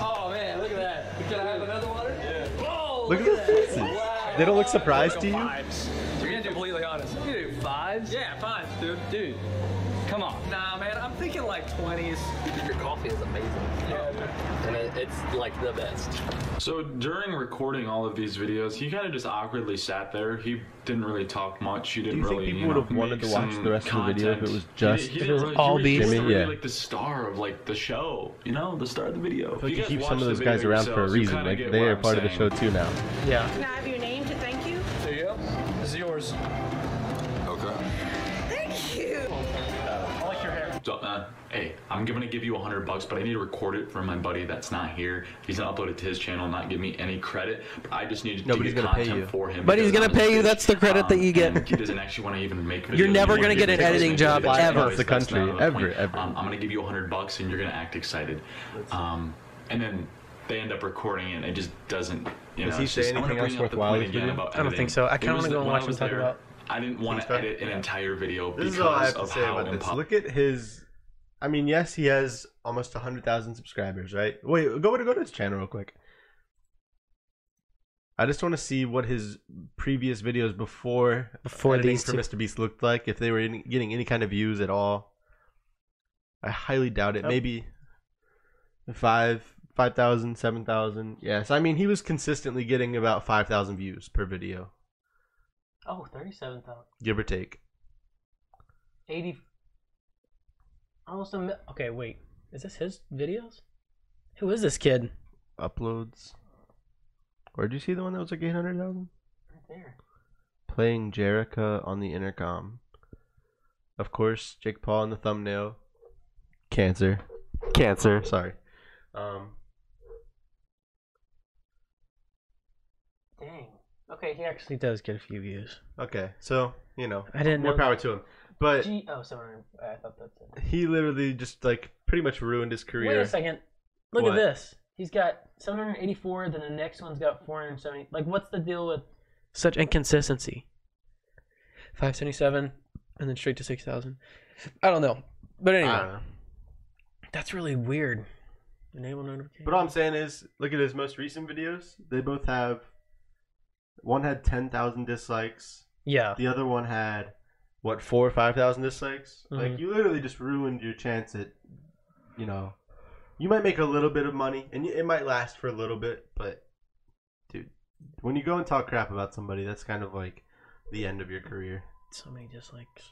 Oh man, look at that. Can I have another water? Yeah. Whoa, Look at their faces. Wow. They don't look surprised to you? Fives. You're gonna be completely honest. You do fives? Yeah, fives, dude. Dude, come on. Nah, man, I'm thinking like 20s. Your coffee is amazing. Yeah, dude. And it, it's like the best. So during recording all of these videos, he kind of just awkwardly sat there. He didn't really talk much. He didn't you think really. people you would have wanted to watch the rest of the video if it was just- didn't- he didn't was really- all he was beef? really Yeah. like the star of like the show. You know, the star of the video. Like If you guys keep some of those guys around for a reason. Like they are I'm part of the show too now. Yeah. Can I have your name to thank uh, hey, I'm gonna give you a hundred bucks, but I need to record it for my buddy that's not here. He's gonna upload it to his channel, not give me any credit. But I just need to Nobody's get gonna pay content you. for him. But he's gonna pay you, his that's the credit that you get. He doesn't actually want to even make videos. You're never gonna get an editing job Anyways, ever. that's The country, not the ever, ever. Um, I'm gonna give you a hundred bucks, and you're gonna act excited. Um, and then they end up recording it, and it just doesn't. You know, he it's say just, I'm anything else bring up the worthwhile point in this again video? about I don't think so. I kinda wanna go and watch him talk there, about- I didn't want to edit an entire video This because is all I have to of say how about this. Look at his. I mean, yes, he has almost hundred thousand subscribers, right? Wait, go to go to his channel real quick. I just want to see what his previous videos before Before these for two. Mr. Beast looked like. If they were any- getting any kind of views at all, I highly doubt it. Yep. Maybe five, five thousand, seven thousand. Yes, I mean he was consistently getting about five thousand views per video, Oh, 37,000. give or take. 80 almost a mil- okay wait is this his videos who is this kid Uploads. Where'd you see the one that was like 800,000? right there Playing Jerica on the intercom. Of course, Jake Paul in the thumbnail. Cancer. Cancer, sorry. Um, dang okay he actually does get a few views okay, so, you know, i didn't more know power to him. But G- oh sorry i thought that's it he literally just like pretty much ruined his career. wait a second look What? at this he's got 784 then the next one's got 470 like what's the deal with such inconsistency 577 and then straight to 6000 i don't know but anyway I don't know. that's really weird enable notification But all I'm saying is, look at his most recent videos. They both have. One had 10,000 dislikes. yeah The other one had, what, four or 5,000 dislikes? Mhm. Like, you literally just ruined your chance at, you know. You might make a little bit of money, and it might last for a little bit, but, dude, when you go and talk crap about somebody, that's kind of like the end of your career. so many dislikes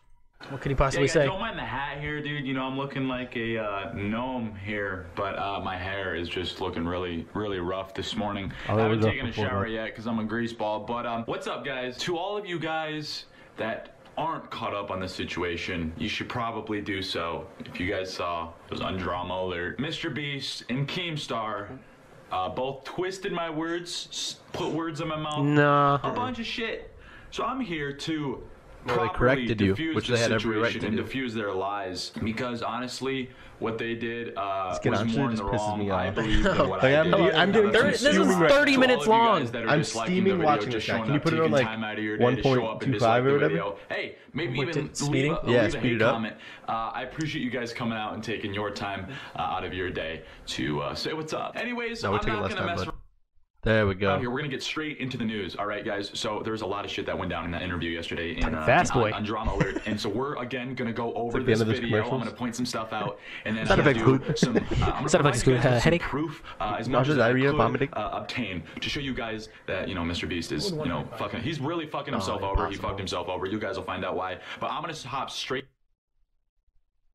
what could he possibly yeah, guys, say Don't mind the hat here, dude. You know, I'm looking like a uh, gnome here, but uh, my hair is just looking really, really rough this morning. Oh, I haven't taken a shower that. yet because I'm a greaseball. But um, what's up, guys? To all of you guys that aren't caught up on the situation, you should probably do so. If you guys saw, it was on Drama Alert. Mr. Beast and Keemstar uh, both twisted my words, put words in my mouth no a bunch of shit. So I'm here to Well, they corrected you, which the they had every right situation to and do. diffuse their lies. Because honestly, what they did uh, was honestly more in the pisses wrong. me I believe than what Like, I I'm- did. I'm getting Now, This is 30 minutes long. guys that are I'm steaming video, watching this guy. showing Can you put it on, like, time out of your day to show up and 1.25 or whatever? Hey, maybe What, even did- speeding? leave a, Yeah, leave speed it up. comment. Uh, I appreciate you guys coming out and taking your time uh, out of your day to uh, say what's up. Anyways, No, I'm not gonna time, mess bud. There we out here. go. We're gonna get straight into the news. All right, guys. So there's a lot of shit that went down in that interview yesterday in, uh, fast, on, boy. on Drama Alert, and so we're again gonna go over like the this end this video. I'm gonna point some stuff out, and then I'm gonna effects do some. Uh, I'm gonna Sound provide effects you guys good. With some proof uh, as much as I diarrhea, could, vomiting? uh, obtain to show you guys that you know Mr. Beast is you know wonder if I- fucking. He's really fucking himself Oh, over. He fucked himself over. You guys will find out why. But I'm gonna hop straight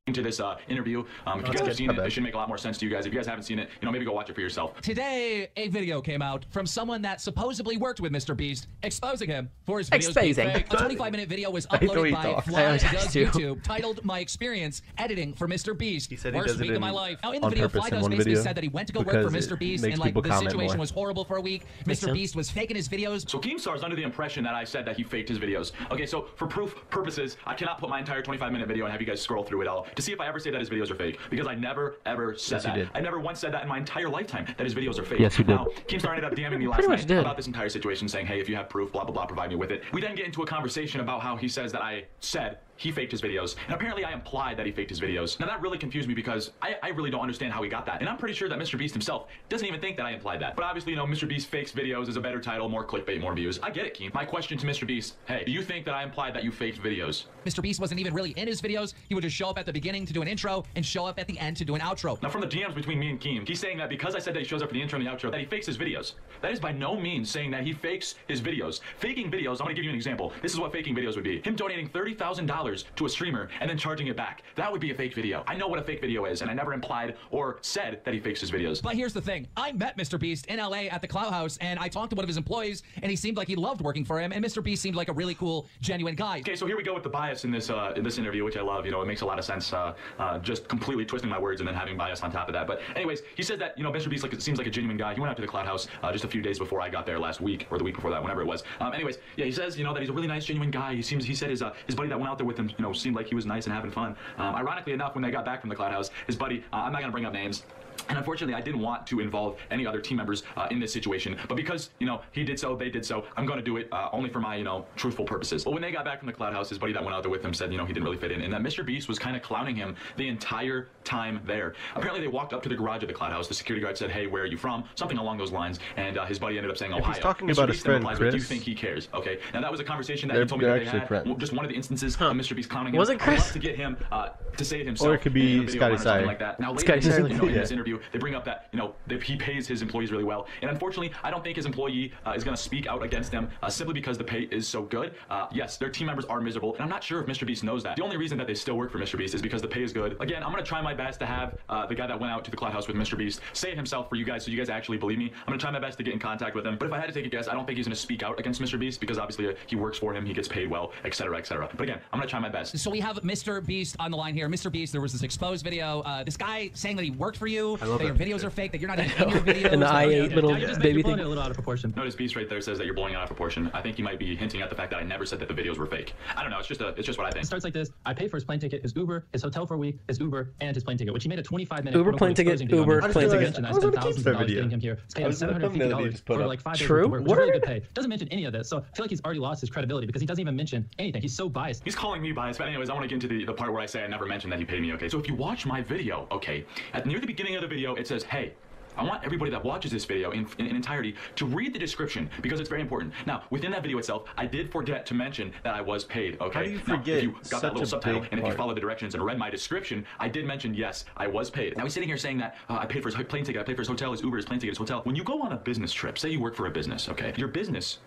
into this uh, interview. Um, if you guys have seen it, it should make a lot more sense to you guys. If you guys haven't seen it, you know maybe go watch it for yourself. Today, a video came out from someone that supposedly worked with Mr. Beast, exposing him for his videos being Exposing. fake. A 25-minute video was hate the way uploaded by talks. Fly Does. YouTube, titled "My Experience Editing for Mr. Beast." He said he Worst week of my life. Now, in the video, purpose Fly Does basically video said that he went to go work for Mr. Beast, and like the situation more. was horrible for a week. Makes Mr. sense. Beast was faking his videos. So Keemstar is under the impression that I said that he faked his videos. Okay, so for proof purposes, I cannot put my entire 25 minute video and have you guys scroll through it all to see if I ever say that his videos are fake. Because I never ever said Yes, you that. did. I never once said that in my entire lifetime that his videos are fake. Yes, you did. Now, Keemstar ended up DMing me last night did. about this entire situation, saying, "Hey, if you have proof, blah blah blah, provide me with it." We then get into a conversation about how he says that I said he faked his videos, and apparently I implied that he faked his videos. Now that really confused me because I, I really don't understand how he got that, and I'm pretty sure that Mr. Beast himself doesn't even think that I implied that. But obviously, you know, Mr. Beast fakes videos is a better title, more clickbait, more views. I get it, Keem. My question to Mr. Beast: Hey, do you think that I implied that you faked videos? Mr. Beast wasn't even really in his videos. He would just show up at the beginning to do an intro and show up at the end to do an outro. Now, from the DMs between me and Keem, he's saying that because I said that he shows up for the intro and the outro, that he fakes his videos. That is by no means saying that he fakes his videos. Faking videos, I'm gonna give you an example. This is what faking videos would be. Him donating $30,000 to a streamer and then charging it back. That would be a fake video. I know what a fake video is, and I never implied or said that he fakes his videos. But here's the thing. I met Mr. Beast in LA at the Clout House, and I talked to one of his employees, and he seemed like he loved working for him, and Mr. Beast seemed like a really cool, genuine guy. Okay, so here we go with the bias in this uh, in this interview, which I love. You know, it makes a lot of sense. Uh, uh, just completely twisting my words and then having bias on top of that. But anyways, he says that you know Mr. Beast like seems like a genuine guy. He went out to the Clout House uh, just a few days before I got there last week or the week before that, whenever it was. Um, anyways, yeah, he says you know that he's a really nice, genuine guy. He seems he said his uh, his buddy that went out there with him, you know, seemed like he was nice and having fun. Um, ironically enough, when they got back from the Clout House, his buddy, uh, I'm not gonna bring up names. And unfortunately, I didn't want to involve any other team members uh, in this situation. But because, you know, he did so, they did so, I'm going to do it uh, only for my, you know, truthful purposes. But when they got back from the Clout House, his buddy that went out there with him said, you know, he didn't really fit in. And that Mr. Beast was kind of clowning him the entire time there. Apparently, they walked up to the garage of the Clout House. The security guard said, hey, where are you from? Something along those lines. And uh, his buddy ended up saying, If Ohio. he's talking Mr. about his Beast then friend, with, Do you think he cares? Okay. Now, that was a conversation that They're- he told me that they had. friends. Just one of the instances of Mr. Beast clowning him. Was it I would Chris? to get him uh, to say it himself. Or it could be in a video Scotty Sire. like that. Now, later Scotty Sire. you know, in this interview, interview, they bring up that you know that he pays his employees really well, and unfortunately, I don't think his employee uh, is going to speak out against them uh, simply because the pay is so good. Uh, yes, their team members are miserable, and I'm not sure if Mr. Beast knows that. The only reason that they still work for Mr. Beast is because the pay is good. Again, I'm going to try my best to have uh, the guy that went out to the Clout House with Mr. Beast say it himself for you guys, so you guys actually believe me. I'm going to try my best to get in contact with him. But if I had to take a guess, I don't think he's going to speak out against Mr. Beast because obviously uh, he works for him, he gets paid well, etc., etc. But again, I'm going to try my best. So we have Mr. Beast on the line here. Mr. Beast, there was this exposed video. Uh, this guy saying that he worked for you, I love that your that videos are fake, that you're not even in your videos. And the that- I8 little Now you're just baby making thing. a little out of proportion. Notice Beast right there says that you're blowing it out of proportion. I think you might be hinting at the fact that I never said that the videos were fake. I don't know. It's just a, it's just what I think. It starts like this. I pay for his plane ticket, his Uber, his hotel for a week, his Uber, and his plane ticket, which he made a 25 minute Uber, quote-unquote plane ticket, video Uber, plane I ticket. I I was spent gonna thousands of dollars getting him here. It's I paid him was gonna thumbnail that you $750 for like five days True? of work, which What is really are- good pay. Doesn't mention any of this, so I feel like he's already lost his credibility because he doesn't even mention anything. He's so biased. He's calling me biased, but anyways, I want to get into the, the part where I say I never mentioned that he paid me, okay? So if you watch my video, okay, at near the beginning of the video, it says, hey, I want everybody that watches this video in, in, in entirety to read the description because it's very important. Now, within that video itself, I did forget to mention that I was paid, okay? How do you Now, forget if you got that little subtitle and if you followed the directions and read my description, I did mention, yes, I was paid. Now he's sitting here saying that uh, I paid for his plane ticket, I paid for his hotel, his Uber, his plane ticket, his hotel. When you go on a business trip, say you work for a business, okay? Your business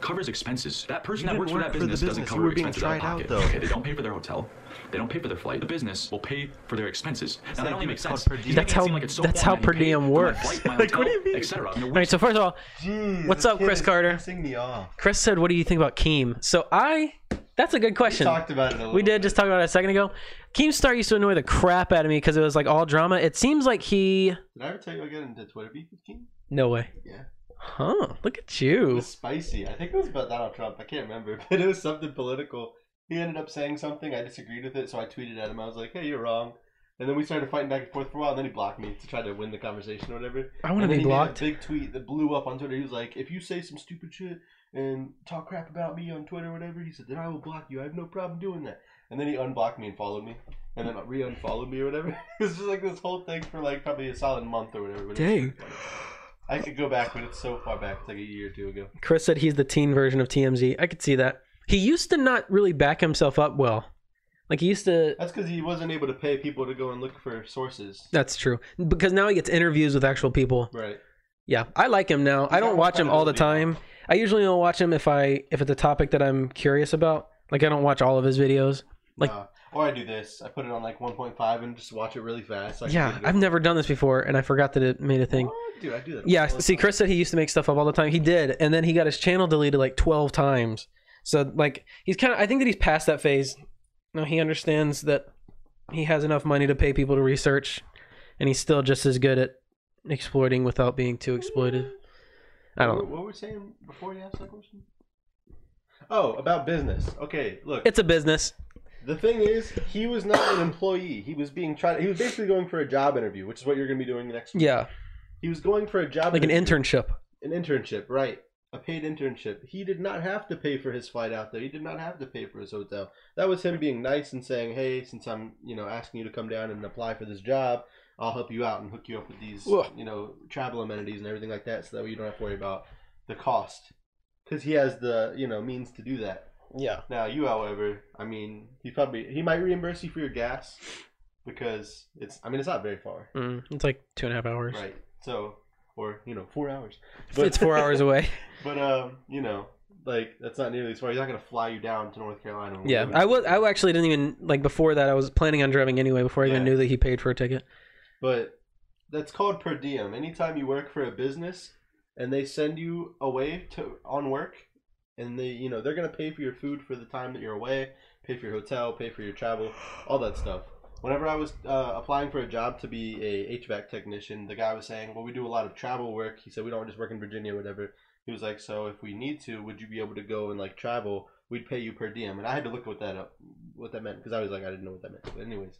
covers expenses. That person that didn't works for work that for business doesn't cover expenses out of tried out, pocket. though. Okay, they don't pay for their hotel. They don't pay for their flight. The business will pay for their expenses. Now that like only makes sense. per diem. You That's how- like so that's how per diem pay for my works. flight, my Like, what do you mean? etc. I mean, All right, so first of all, Jeez, What's up, Chris Carter? me off. Chris said, "What do you think about Keem?" So I, that's a good question. talked about it a little We did bit. just talk about it a second ago. Keemstar used to annoy the crap out of me because it was like all drama. It seems like he, Did I ever tell you I got into Twitter beef with King? no way, Yeah. Huh? Look at It you. was spicy. I think it was about Donald Trump. I can't remember, but it was something political. He ended up saying something. I disagreed with it, so I tweeted at him. I was like, "Hey, you're wrong." And then we started fighting back and forth for a while. And then he blocked me to try to win the conversation or whatever. I want to be he made a blocked. big tweet that blew up on Twitter. He was like, "If you say some stupid shit and talk crap about me on Twitter or whatever," he said, "then I will block you. I have no problem doing that." And then he unblocked me and followed me, and then re-unfollowed me or whatever. it was just like this whole thing for like probably a solid month or whatever. Dang. I could go back, but it's so far back. It's like a year or two ago. Chris said he's the teen version of TMZ. I could see that. He used to not really back himself up well. Like he used to. That's because he wasn't able to pay people to go and look for sources. That's true because now he gets interviews with actual people. Right. Yeah, I like him now. I don't watch him all the time. I usually don't watch him if I if it's a topic that I'm curious about. Like I don't watch all of his videos. Like Uh, or I do this. I put it on like 1.5 and just watch it really fast. so I yeah, I've never done this before, and I forgot that it made a thing. What? Dude, I do that. Yeah, see. Chris said he used to make stuff up all the time. He did, and then he got his channel deleted like twelve times. So like he's kind of. I think that he's past that phase. No, he understands that he has enough money to pay people to research, and he's still just as good at exploiting without being too exploited. I don't know. what were we saying before you asked that question? Oh, about business. Okay, look. It's a business. The thing is, he was not an employee. He was being tried. He was basically going for a job interview, which is what you're going to be doing next week. Yeah, He was going for a job like an internship. An internship, right. A paid internship. He did not have to pay for his flight out there. He did not have to pay for his hotel. That was him being nice and saying, "Hey, since I'm, you know, asking you to come down and apply for this job, I'll help you out and hook you up with these, Ugh. you know, travel amenities and everything like that, so that way you don't have to worry about the cost, because he has the, you know, means to do that. Yeah. Now you, however, I mean, he probably he might reimburse you for your gas because it's. I mean, it's not very far, Mm, it's like two and a half hours. right? So, or you know, four hours. But, It's four hours away. But um, you know, like that's not nearly as far. He's not gonna fly you down to North Carolina. Yeah, I was. I actually didn't even like before that. I was planning on driving anyway before I even knew that he paid for a ticket. But that's called per diem. Anytime you work for a business and they send you away to on work, and they, you know, they're gonna pay for your food for the time that you're away, pay for your hotel, pay for your travel, all that stuff. Whenever I was uh, applying for a job to be a HVAC technician, the guy was saying, "Well, we do a lot of travel work." He said, "We don't just work in Virginia or whatever." He was like, "So if we need to, would you be able to go and like travel? We'd pay you per diem." And I had to look what that up, what that meant, because I was like, I didn't know what that meant. But anyways,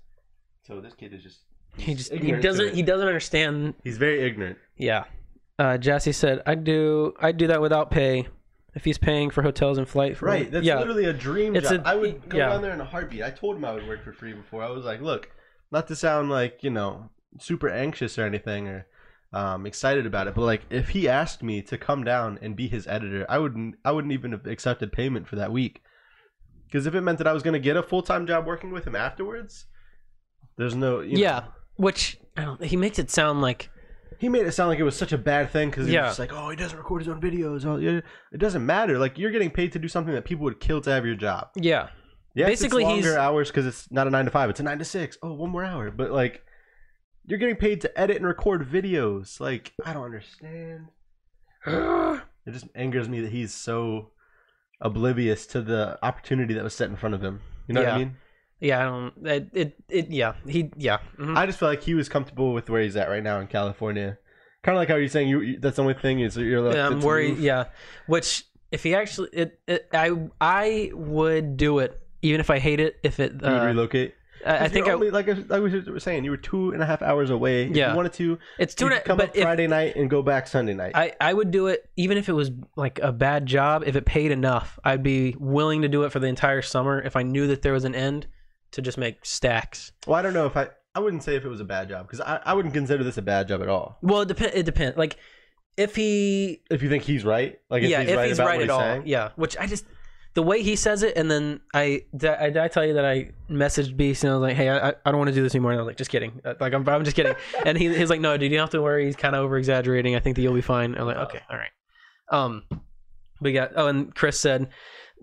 so this kid is just He just he doesn't he doesn't understand. He's very ignorant. Yeah. Uh, Jassy said, "I do I do that without pay, if he's paying for hotels and flight for Right, that's yeah. literally a dream It's job. a- I would go yeah. down there in a heartbeat. I told him I would work for free before. I was like, look, not to sound like you know super anxious or anything or um, excited about it, but like if he asked me to come down and be his editor, I wouldn't. I wouldn't even have accepted payment for that week. Because if it meant that I was going to get a full time job working with him afterwards, there's no. You Yeah. Know, which I don't. He makes it sound like He made it sound like it was such a bad thing because Yeah. just like, oh, he doesn't record his own videos. Oh, yeah. It doesn't matter. Like you're getting paid to do something that people would kill to have your job. yeah. Yeah, Basically, it's longer he's- hours because it's not a nine to five; it's a nine to six. Oh, one more hour. But like, you're getting paid to edit and record videos. Like, I don't understand. it just angers me that he's so oblivious to the opportunity that was set in front of him. You know what I mean? Yeah, I don't. It, it, it yeah. He, yeah. mhm. I just feel like he was comfortable with where he's at right now in California. Kind of like how you're saying you, you that's the only thing is you're like, Yeah, I'm worried. Yeah, which if he actually, it, it, I, I would do it even if I hate it. If it, You would uh, relocate. I, I think you're I, like I, like we were saying, you were two and a half hours away. If Yeah. you wanted to. it's two. and come up if, Friday night and go back Sunday night. I, I would do it even if it was like a bad job. If it paid enough, I'd be willing to do it for the entire summer if I knew that there was an end to just make stacks. Well, I don't know if I. I wouldn't say if it was a bad job because I, I wouldn't consider this a bad job at all. Well, it depends. It depends. Like if he, If you think he's right, like if yeah, he's if right he's about right what at he's all, saying. yeah. Which I just the way he says it, and then I did I, did I tell you that I messaged Beast and I was like, hey, I, I don't want to do this anymore. And I was like, just kidding. Uh, Like I'm, I'm just kidding. and he, he's like, no, dude, you don't have to worry. He's kind of over exaggerating. I think that you'll be fine. I'm like, okay, all right. Um, we got. Oh, and Chris said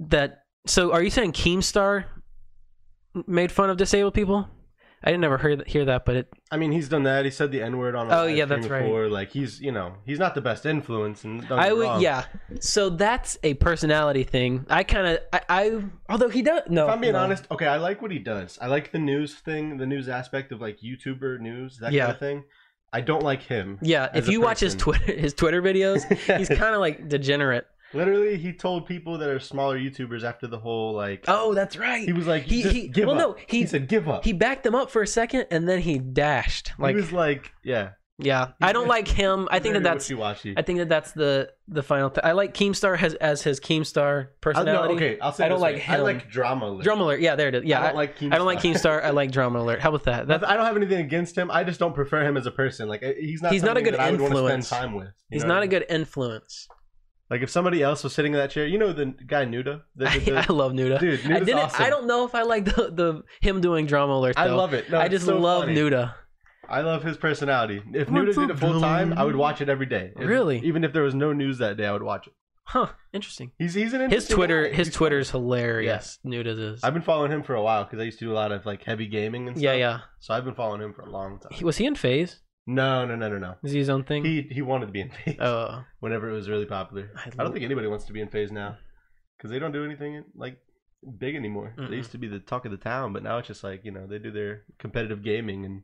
that. So, are you saying Keemstar made fun of disabled people? I didn't ever hear hear that, but it. I mean, he's done that. He said the N word on. a Oh, yeah, that's right. before. Like he's, you know, he's not the best influence. And don't I would, wrong. yeah. So that's a personality thing. I kind of, I, I, although he does, no. If I'm being no. honest, okay, I like what he does. I like the news thing, the news aspect of like YouTuber news, that Yeah. kind of thing. I don't like him. Yeah, if you watch his. Twitter, his Twitter videos, he's kind of like degenerate. Literally, he told people that are smaller YouTubers after the whole like. Oh, that's right. He was like, He, "Just he, give well, up." no, he, he said, "Give up." he backed them up for a second and then he dashed. Like, he was like, yeah. yeah, I don't like him. I think that that's, wishy-washy. I think that that's the the final. Th- I like Keemstar has as his Keemstar personality. no, okay, I'll say I don't like way. him. I like drama. Alert. Drama Alert. Yeah, there it is. Yeah, I don't like I don't like Keemstar. Keemstar. I like Drama Alert. How about that? That I don't have anything against him. I just don't prefer him as a person. Like he's not. He's not a good that I would want to influence. time with. he's not I a good influence. Like if somebody else was sitting in that chair, you know the guy Nuda. The, I, the- the- I love Nuda. Dude, I didn't. awesome. I don't know if I like the, the him doing Drama Alert. I love it. No, I just so love funny. Nuda. I love his personality. If What's Nuda did it full time, I would watch it every day. If- Really? Even if there was no news that day, I would watch it. Huh? Interesting. He's he's an His Twitter. guy. His He's Twitter's hilarious. Yes, Nuda is. I've been following him for a while because I used to do a lot of like heavy gaming and stuff. Yeah, yeah. So I've been following him for a long time. He, was he in FaZe? No, no, no, no, no. Is he his own thing? He he wanted to be in FaZe Oh, whenever it was really popular. I I, don't think anybody wants to be in FaZe now because they don't do anything like big anymore. Mm-mm. They used to be the talk of the town, but now it's just like you know they do their competitive gaming and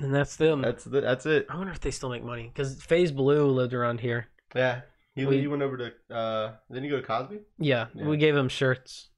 and that's them. that's the, that's it. I wonder if they still make money because FaZe Blu lived around here. Yeah, he We- he went over to uh didn't he go to Cosby? Yeah, Yeah. we gave him shirts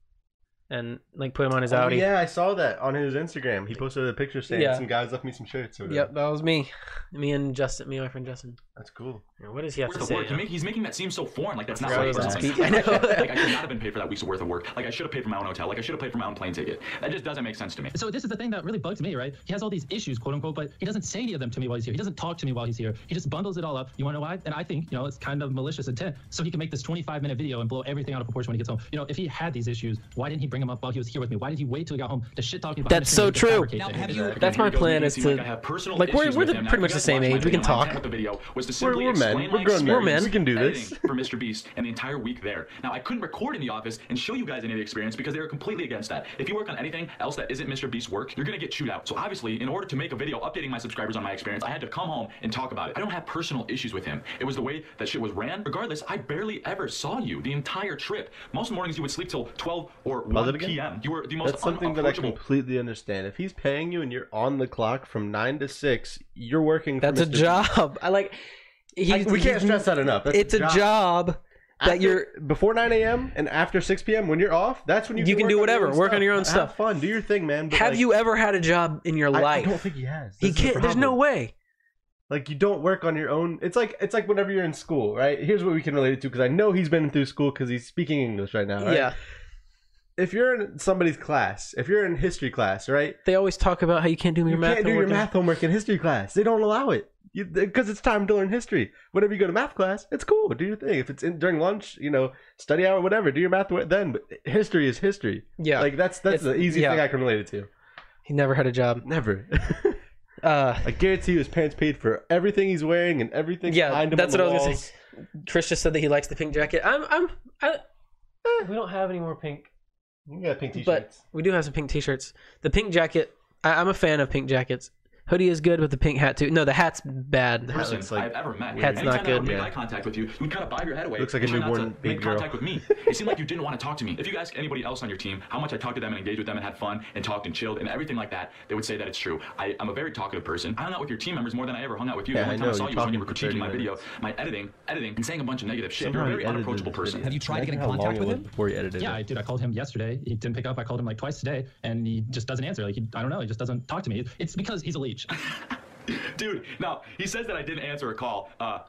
and like put him on his Oh, Audi. yeah, I saw that on his Instagram. He posted a picture saying Yeah. some guys left me some shirts. Or whatever. Yep, that was me. Me and Justin, me and my friend Justin. That's cool. Yeah, What does he have Worth to say? work. He make, he's making that seem so foreign. Like that's not forgot right. I was or on I know. like I should not have been paid for that week's worth of work. Like I should have paid for my own hotel. Like I should have paid for my own plane ticket. That just doesn't make sense to me. So this is the thing that really bugs me, right? He has all these issues, quote unquote, but he doesn't say any of them to me while he's here. He doesn't talk to me while he's here. He just bundles it all up. You want to know why? And I think, you know, it's kind of malicious intent. So he can make this 25 minute video and blow everything out of proportion when he gets home. You know, if he had these issues, why didn't he bring them up while he was here with me? Why did he wait till he got home to shit talk me? behind That's so true. Now, have you- That's my plan is to like I have personal like we're we're with the, him. Now, pretty much the same age. We can talk. the video was to We're- simply we're men. We're my grown men. We're men. We can do this. for Mr. Beast and the entire week there. Now I couldn't record in the office and show you guys any of the experience because they were completely against that. If you work on anything else that isn't Mr. Beast's work, you're gonna get chewed out. So obviously, in order to make a video updating my subscribers on my experience, I had to come home and talk about it. I don't have personal issues with him. It was the way that shit was ran. Regardless, I barely ever saw you the entire trip. Most mornings you would sleep till 12 or Pause 1 it again? p.m. You were the most That's something that I unapproachable completely understand. If he's paying you and you're on the clock from nine to six, you're working. That's a Mr. Beast. job. I like. He's, we can't stress that enough. That's It's a job that After- you're. before 9 a.m. and after 6 p.m. when you're off. That's when you You can work do whatever, work on your own Have stuff. fun, do your thing, man. but, Have like, you ever had a job in your I, I don't think he has. he This is the can't. There's no way. Like you don't work on your own. It's like it's like whenever you're in school, right? Here's what we can relate it to because I know he's been through school because he's speaking English right now. Right? Yeah. If you're in somebody's class, if you're in history class, right? They always talk about how you can't do your math. You math. can't do your math homework in history class. They don't allow it because it's time to learn history. Whenever you go to math class, it's cool. Do your thing. If it's in, during lunch, you know, study hour, whatever. Do your math then. But history is history. Yeah. Like that's that's the easiest yeah. thing I can relate it to. He never had a job. Never. Uh, I guarantee you his parents paid for everything he's wearing and everything yeah, behind him. that's on what I the was gonna say. Chris just said that he likes the pink jacket. I'm, I'm, I, eh, we don't have any more pink, You got pink t-shirts. but we do have some pink t-shirts. The pink jacket, I, I'm a fan of pink jackets. Hoodie is good with the pink hat too. No, the hat's bad. hat person looks like I've ever met. Hat's not that I good. would make Yeah. eye contact with you, you would kind of bob your head away. Looks like a and not newborn to baby make girl. contact with me. It seemed like you didn't want to talk to me. If you ask anybody else on your team how much I talked to them and engaged with them and had fun and talked and chilled and everything like that, they would say that it's true. I, I'm a very talkative person. I hung out with your team members more than I ever hung out with you. Yeah, the only I time I know, saw you you was when you were critiquing my video, my editing, editing, and saying a bunch of negative shit. Shit, You're a very unapproachable person. Have you tried to get in contact with him? Before you edited Yeah, it. I did. I called him yesterday. He didn't pick up. I called him like twice today, and he just doesn't answer. Like I don't know. He just doesn't talk to me. It's because he's a leech. Dude, now he says that I didn't answer a call. Uh,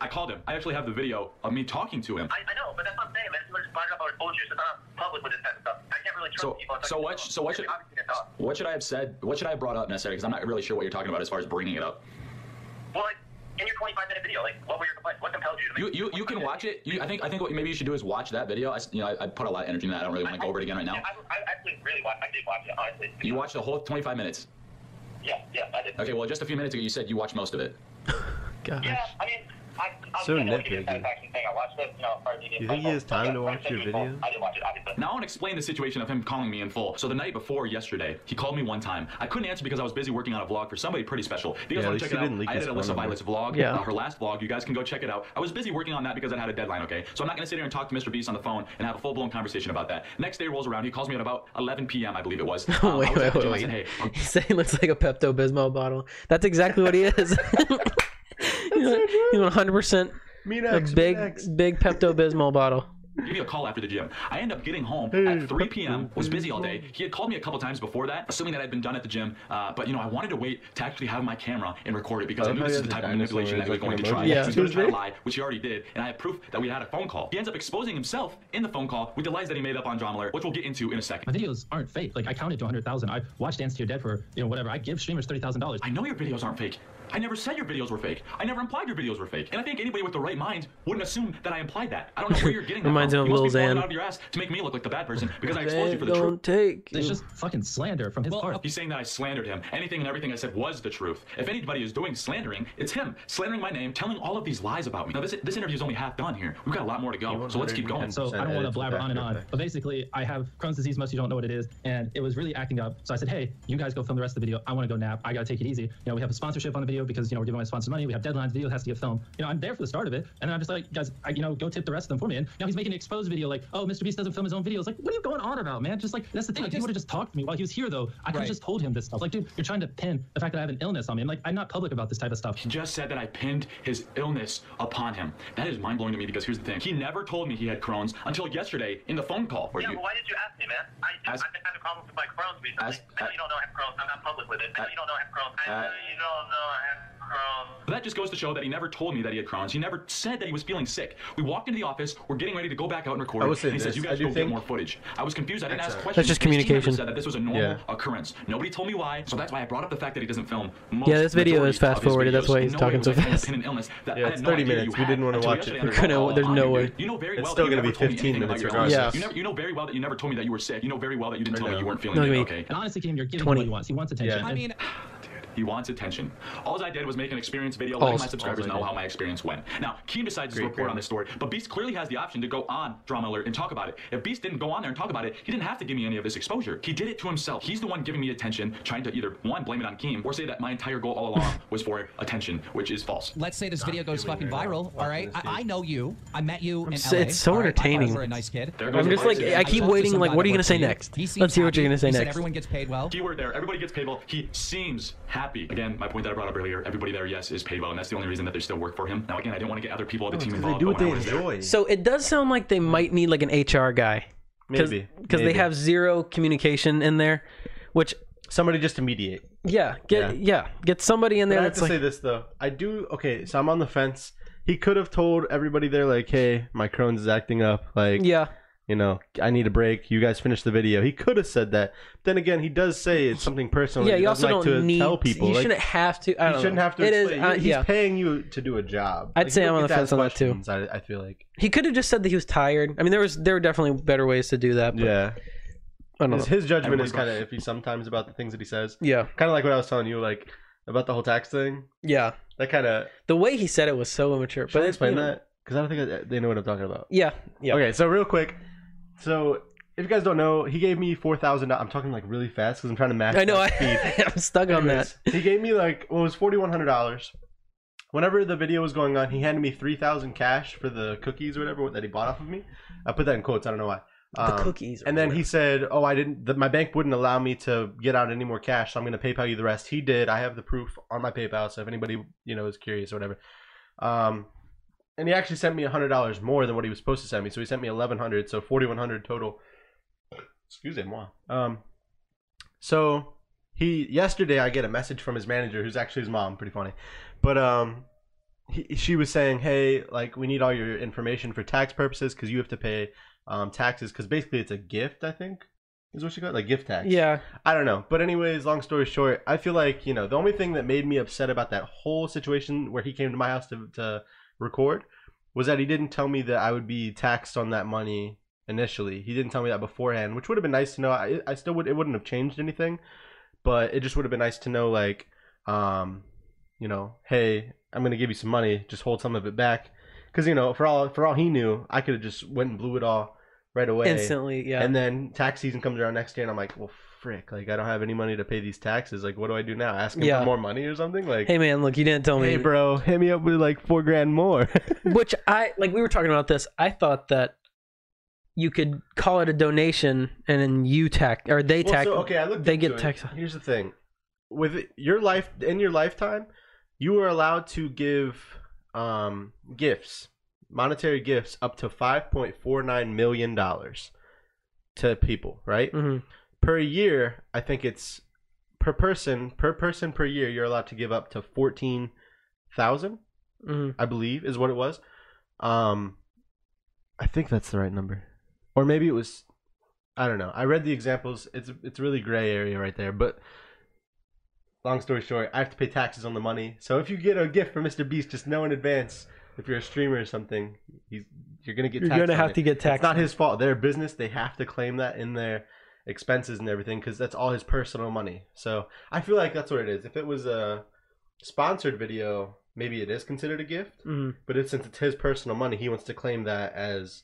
I called him. I actually have the video of me talking to him. I, I know, but that's what I'm saying, man. Someone just brought it up. I told you. So it's not public with this type of stuff. I can't really trust So, people. so what? So what should? What should I have said? What should I have brought up necessarily? Because I'm not really sure what you're talking about as far as bringing it up. Well, like, in your 25 minute video, like, what were your complaints? What compelled you to You make you, you can watch it. You, I think I think what maybe you should do is watch that video. I, s- you know I, I put a lot of energy in that. I don't really want to go over it again right now. I, I actually really watched. I did watch it, honestly. You watched the whole 25 minutes. Yeah, yeah, I did. Okay, well just a few minutes ago you said you watched most of it. God. Yeah, I mean, I, I So I know you get nitpicky. satisfaction thing. I you You think he has time to watch your videos? I did watch it, obviously. Now I want to explain the situation of him calling me in full. So the night before yesterday, he called me one time. I couldn't answer because I was busy working on a vlog for somebody pretty special. If you guys Yeah, want to check it out, I his edited Alissa. Violet's vlog, Yeah. uh, her last vlog. You guys can go check it out. I was busy working on that because I had a deadline, okay? So I'm not going to sit here and talk to Mr. Beast on the phone and have a full-blown conversation about that. Next day rolls around, he calls me at about 11 p.m., I believe it was. Um, wait, was wait, wait, wait. hey, um, He said he looks like a Pepto Bismol bottle. That's exactly what he is. He's 100 percent a Meanex, big, Meanex. big Pepto Bismol bottle. give me a call after the gym. I end up getting home Hey, at 3 p.m. Was busy all day. He had called me a couple times before that, assuming that I'd been done at the gym. Uh, but you know, I wanted to wait to actually have my camera and record it because I I knew how this is the type of manipulation that he was going to try. Yeah. He was going to try to lie, which he already did, and I have proof that we had a phone call. He ends up exposing himself in the phone call with the lies that he made up on Drama Alert, which we'll get into in a second. My videos aren't fake. Like I counted to 100,000. I watched Dance to Your Dead for you know whatever. I give streamers thirty thousand dollars. I know your videos aren't fake. I never said your videos were fake. I never implied your videos were fake. And I think anybody with the right mind wouldn't assume that I implied that. I don't know where you're getting that Reminds from. him of you must Lil be blowing Xan. it out of your ass to make me look like the bad person because I exposed you for the truth. Don't take. It's just fucking slander from his part. He's saying that I slandered him. Anything and everything I said was the truth. If anybody is doing slandering, it's him. Slandering my name, telling all of these lies about me. Now, this, this interview is only half done here. We've got a lot more to go. So let's keep going. So I don't want to blabber on and on, but basically I have Crohn's disease. Most of you don't know what it is, and it was really acting up. So I said, hey, you guys go film the rest of the video. I want to go nap. I gotta take it easy. You know, we have a sponsorship on the video because you know we're giving my sponsor money. We have deadlines. Video has to get filmed. You know, I'm there for the start of it, and then I'm just like, guys, I, you know, go tip the rest of them for me. And now he's making an exposed video like, oh, Mr. Beast doesn't film his own videos. Like, what are you going on about, man? Just like that's the thing. Like, he would have just talked to me while he was here, though. I could have Right. just told him this stuff. Like, dude, you're trying to pin the fact that I have an illness on me. I'm like, I'm not public about this type of stuff. He just said that I pinned his illness upon him. That is mind blowing to me because here's the thing. He never told me he had Crohn's until yesterday in the phone call. Yeah, you, but why did you ask me, man? I, Ask- I've been having problems with my Crohn's recently. Ask- I know you don't know I have Crohn's. I'm not public with it. I know you don't know I have Crohn's. I know you don't know I have Crohn's. But that just goes to show that he never told me that he had Crohn's. He never said that he was feeling sick. We walked into the office. We're getting ready to go back out and record. I will it, say and he says, this, "You I guys do go get think- more footage." I was confused. I didn't ask uh, questions. That's just His team communication. Said that this was a normal Yeah. occurrence. Nobody told me why, so that's why I brought up the fact that he doesn't film. Most Yeah, this video is fast forwarded. that's why he's no talking so fast. an illness that Yeah, it's no 30 minutes. We didn't wanna watch it. We're gonna- there's no way. You know very It's well still that you gonna be 15 minutes regardless. Yeah. You, never, you know very well that you never told me that you were sick. You know very well that you didn't tell me you weren't feeling No, Okay. And honestly, Keem, you're giving 20. what he wants. He wants attention. Yeah. I mean, He wants attention. All I did was make an experience video letting Alls. my subscribers know how my experience went. Now, Keem decides to report great. on this story, but Beast clearly has the option to go on Drama Alert and talk about it. If Beast didn't go on there and talk about it, he didn't have to give me any of this exposure. He did it to himself. He's the one giving me attention, trying to either, one, blame it on Keem, or say that my entire goal all along was for attention, which is false. let's say this video goes fucking viral. All right, I, I know you. I met you in s- LA. it's so all right? I thought entertaining. You were a nice kid. There goes I'm just like. I keep talked to waiting. Like, what are you gonna say next? Let's see what you're gonna say next. everyone gets paid well. Keyword there. Everybody gets paid well. He seems happy. Again, my point that I brought up earlier. Everybody there, yes, is paid well, and that's the only reason that they still work for him. Now, again, I didn't want to get other people of the oh, team Because involved. they do what they I was there- enjoy. So it does sound like they might need like an HR guy. Maybe. Because they have zero communication in there, which somebody just to mediate. yeah, get yeah, Yeah. get somebody in But there I have to like say this though. I do okay. So I'm on the fence. He could have told everybody there like, "Hey, my Crohn's is acting up. Like, yeah. You know, I need a break. You guys finish the video." He could have said that. Then again, he does say it's something personal. Yeah, he you also like don't to need. tell people. You Like, shouldn't have to. I you don't shouldn't know. have to. It is. explain. uh, He's yeah. paying you to do a job. I'd Like, say I'm on the fence on that too. I, I feel like. He could have just said that he was tired. I mean, there was there were definitely better ways to do that. But Yeah. I don't His, know. his judgment is kind of iffy sometimes about the things that he says. Yeah. Kind of like what I was telling you. Like about the whole tax thing. Yeah. That kind of. The way he said it was so immature. Should I explain you know, that? Because I don't think I, they know what I'm talking about. Yeah. Yeah. Okay, so real quick, so if you guys don't know, he gave me four thousand. I'm talking like really fast because I'm trying to match. I know. I, speed. I'm stuck on that. He gave me like well, it was forty one hundred dollars. Whenever the video was going on, he handed me three thousand cash for the cookies or whatever that he bought off of me. I put that in quotes. I don't know why. The cookies And then whatever. he said, "Oh, I didn't. The, my bank wouldn't allow me to get out any more cash, so I'm going to PayPal you the rest." He did. I have the proof on my PayPal, so if anybody you know is curious or whatever. Um, and he actually sent me hundred dollars more than what he was supposed to send me. So he sent me eleven hundred, so forty one hundred total. Excuse me, moi. Um, so he yesterday I get a message from his manager, who's actually his mom. Pretty funny, but um, he, she was saying, "Hey, like we need all your information for tax purposes because you have to pay um taxes because basically it's a gift. I think is what she got like gift tax. Yeah. I don't know. But anyways, long story short, I feel like, you know, the only thing that made me upset about that whole situation where he came to my house to, to record was that he didn't tell me that I would be taxed on that money initially. He didn't tell me that beforehand, which would have been nice to know. I, I still would it wouldn't have changed anything, but it just would have been nice to know like um you know, hey, I'm going to give you some money, just hold some of it back cuz you know, for all for all he knew, I could have just went and blew it all right away Instantly, yeah. and then tax season comes around next year, and I'm like, well, frick, like I don't have any money to pay these taxes. Like, what do I do now? Ask him Yeah. for more money or something? Like, Hey man, look, you didn't tell me. hey, bro, hit me up with like four grand more. Which I like. We were talking about this. I thought that you could call it a donation, and then you tax or they Well, tax. so, okay, I looked They into get it. tax. Here's the thing: with your life in your lifetime, you are allowed to give um gifts, monetary gifts, up to five point four nine million dollars to people. Right Mhm. Per year, I think it's per person per person per year. You're allowed to give up to fourteen thousand. Mhm. I believe is what it was. Um, I think that's the right number, or maybe it was. I don't know. I read the examples. It's it's really gray area right there. But long story short, I have to pay taxes on the money. So if you get a gift from Mr. Beast, just know in advance. If you're a streamer or something, he's you're gonna get. You're taxed gonna on have it. to get It's taxed not on it. his fault. Their business. They have to claim that in their expenses and everything because that's all his personal money. So I feel like that's what it is. If it was a sponsored video, maybe it is considered a gift. Mhm. But it's, since it's his personal money, he wants to claim that as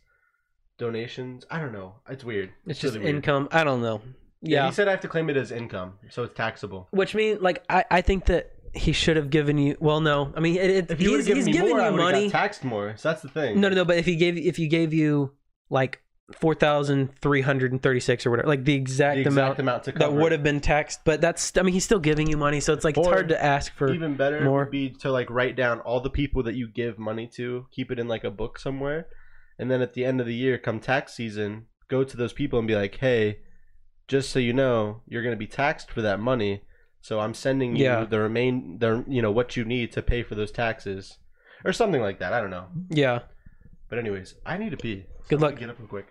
donations. I don't know. It's weird. It's just really weird. income. I don't know. Yeah. Yeah. he said I have to claim it as income, so it's taxable. Which means, like, I, I think that he should have given you. Well, no, I mean, it, it, he's, given he's more, you money. taxed more. So that's the thing. No, no, no. But if he gave if he gave you like four thousand three hundred and thirty six or whatever, like the exact, The exact amount, amount that would have been taxed. But that's I mean, he's still giving you money, so it's like it's hard to ask for even better more. would be to like write down all the people that you give money to, keep it in like a book somewhere, and then at the end of the year, come tax season, go to those people and be like, "Hey, just so you know, you're going to be taxed for that money, so I'm sending you Yeah. the remain the you know what you need to pay for those taxes." Or something like that. I don't know. Yeah, But anyways, I need to pee. Good luck. Get up real quick.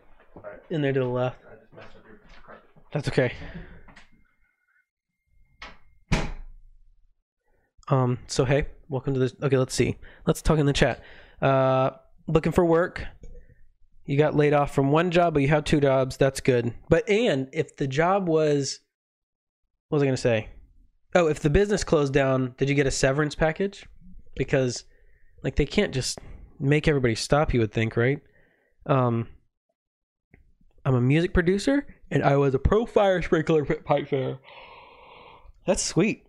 In there to the left. I just messed up your. That's okay. Um. So hey, welcome to this. Okay, let's see. Let's talk in the chat. Uh, looking for work. You got laid off from one job, but you have two jobs. That's good. But and if the job was, what was I gonna say? Oh, if the business closed down, did you get a severance package? Because, like, they can't just make everybody stop. You would think, right? Um. I'm a music producer, and I was a pro fire sprinkler pipe fitter. That's sweet.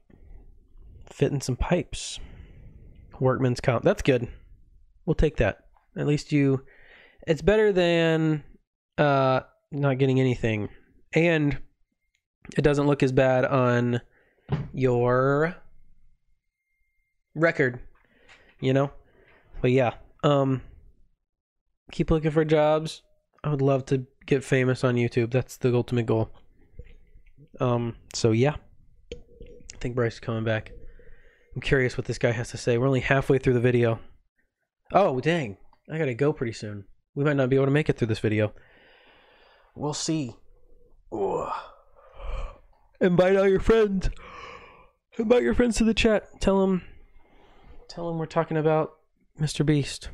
Fitting some pipes. Workman's comp. That's good. We'll take that. At least you. It's better than uh, not getting anything, and it doesn't look as bad on your record. You know. But yeah. Um. Keep looking for jobs. I would love to get famous on YouTube. That's the ultimate goal. Um, so yeah. I think Bryce is coming back. I'm curious what this guy has to say. We're only halfway through the video. Oh, dang. I gotta go pretty soon. We might not be able to make it through this video. We'll see. Ugh. Invite all your friends. Invite your friends to the chat. Tell them. Tell them we're talking about Mr. Beast.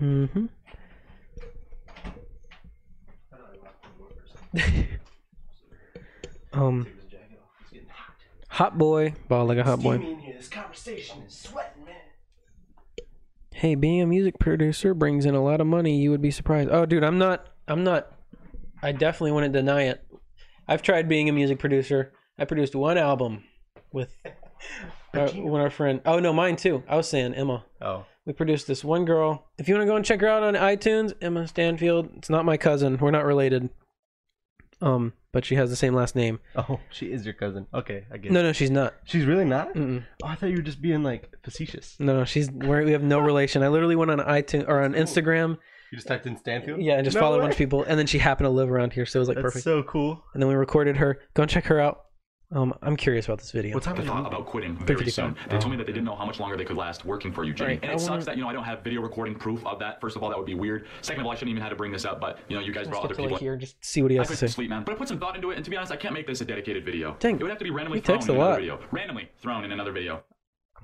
Mm-hmm. um. Hot boy. Ball like a hot boy. This conversation is sweating, man. Hey, being a music producer brings in a lot of money. You would be surprised. Oh, dude, I'm not. I'm not. I definitely wouldn't deny it. I've tried being a music producer. I produced one album with our, when our friend. Oh no, mine too. I was saying Emma. Oh. We produced this one girl. If you want to go and check her out on iTunes, Emma Stanfield. It's not my cousin. We're not related. Um, but she has the same last name. Oh, she is your cousin. Okay, I get No, it. no, she's not. She's really not? Mm-mm. Oh, I thought you were just being like facetious. No, no, she's we're, we have no relation. I literally went on iTunes or on Instagram. You just typed in Stanfield? Yeah, and just No followed a bunch of people, and then she happened to live around here, so it was like That's perfect. so cool. And then we recorded her. Go and check her out. Um, I'm curious about this video. What time the thought about quitting very 3:55. soon. They told me that they didn't know how much longer they could last working for you, Jimmy. Right, And I it sucks that you know I don't have video recording proof of that. First of all, that would be weird. Second of all, I shouldn't even have to bring this up, but you know you guys Let's brought other people. like here, just see what he I has to couldn't say. sleep, man. But I put some thought into it, and to be honest, I can't make this a dedicated video. Dang, it would have to be randomly he thrown in another video. Randomly thrown in another video.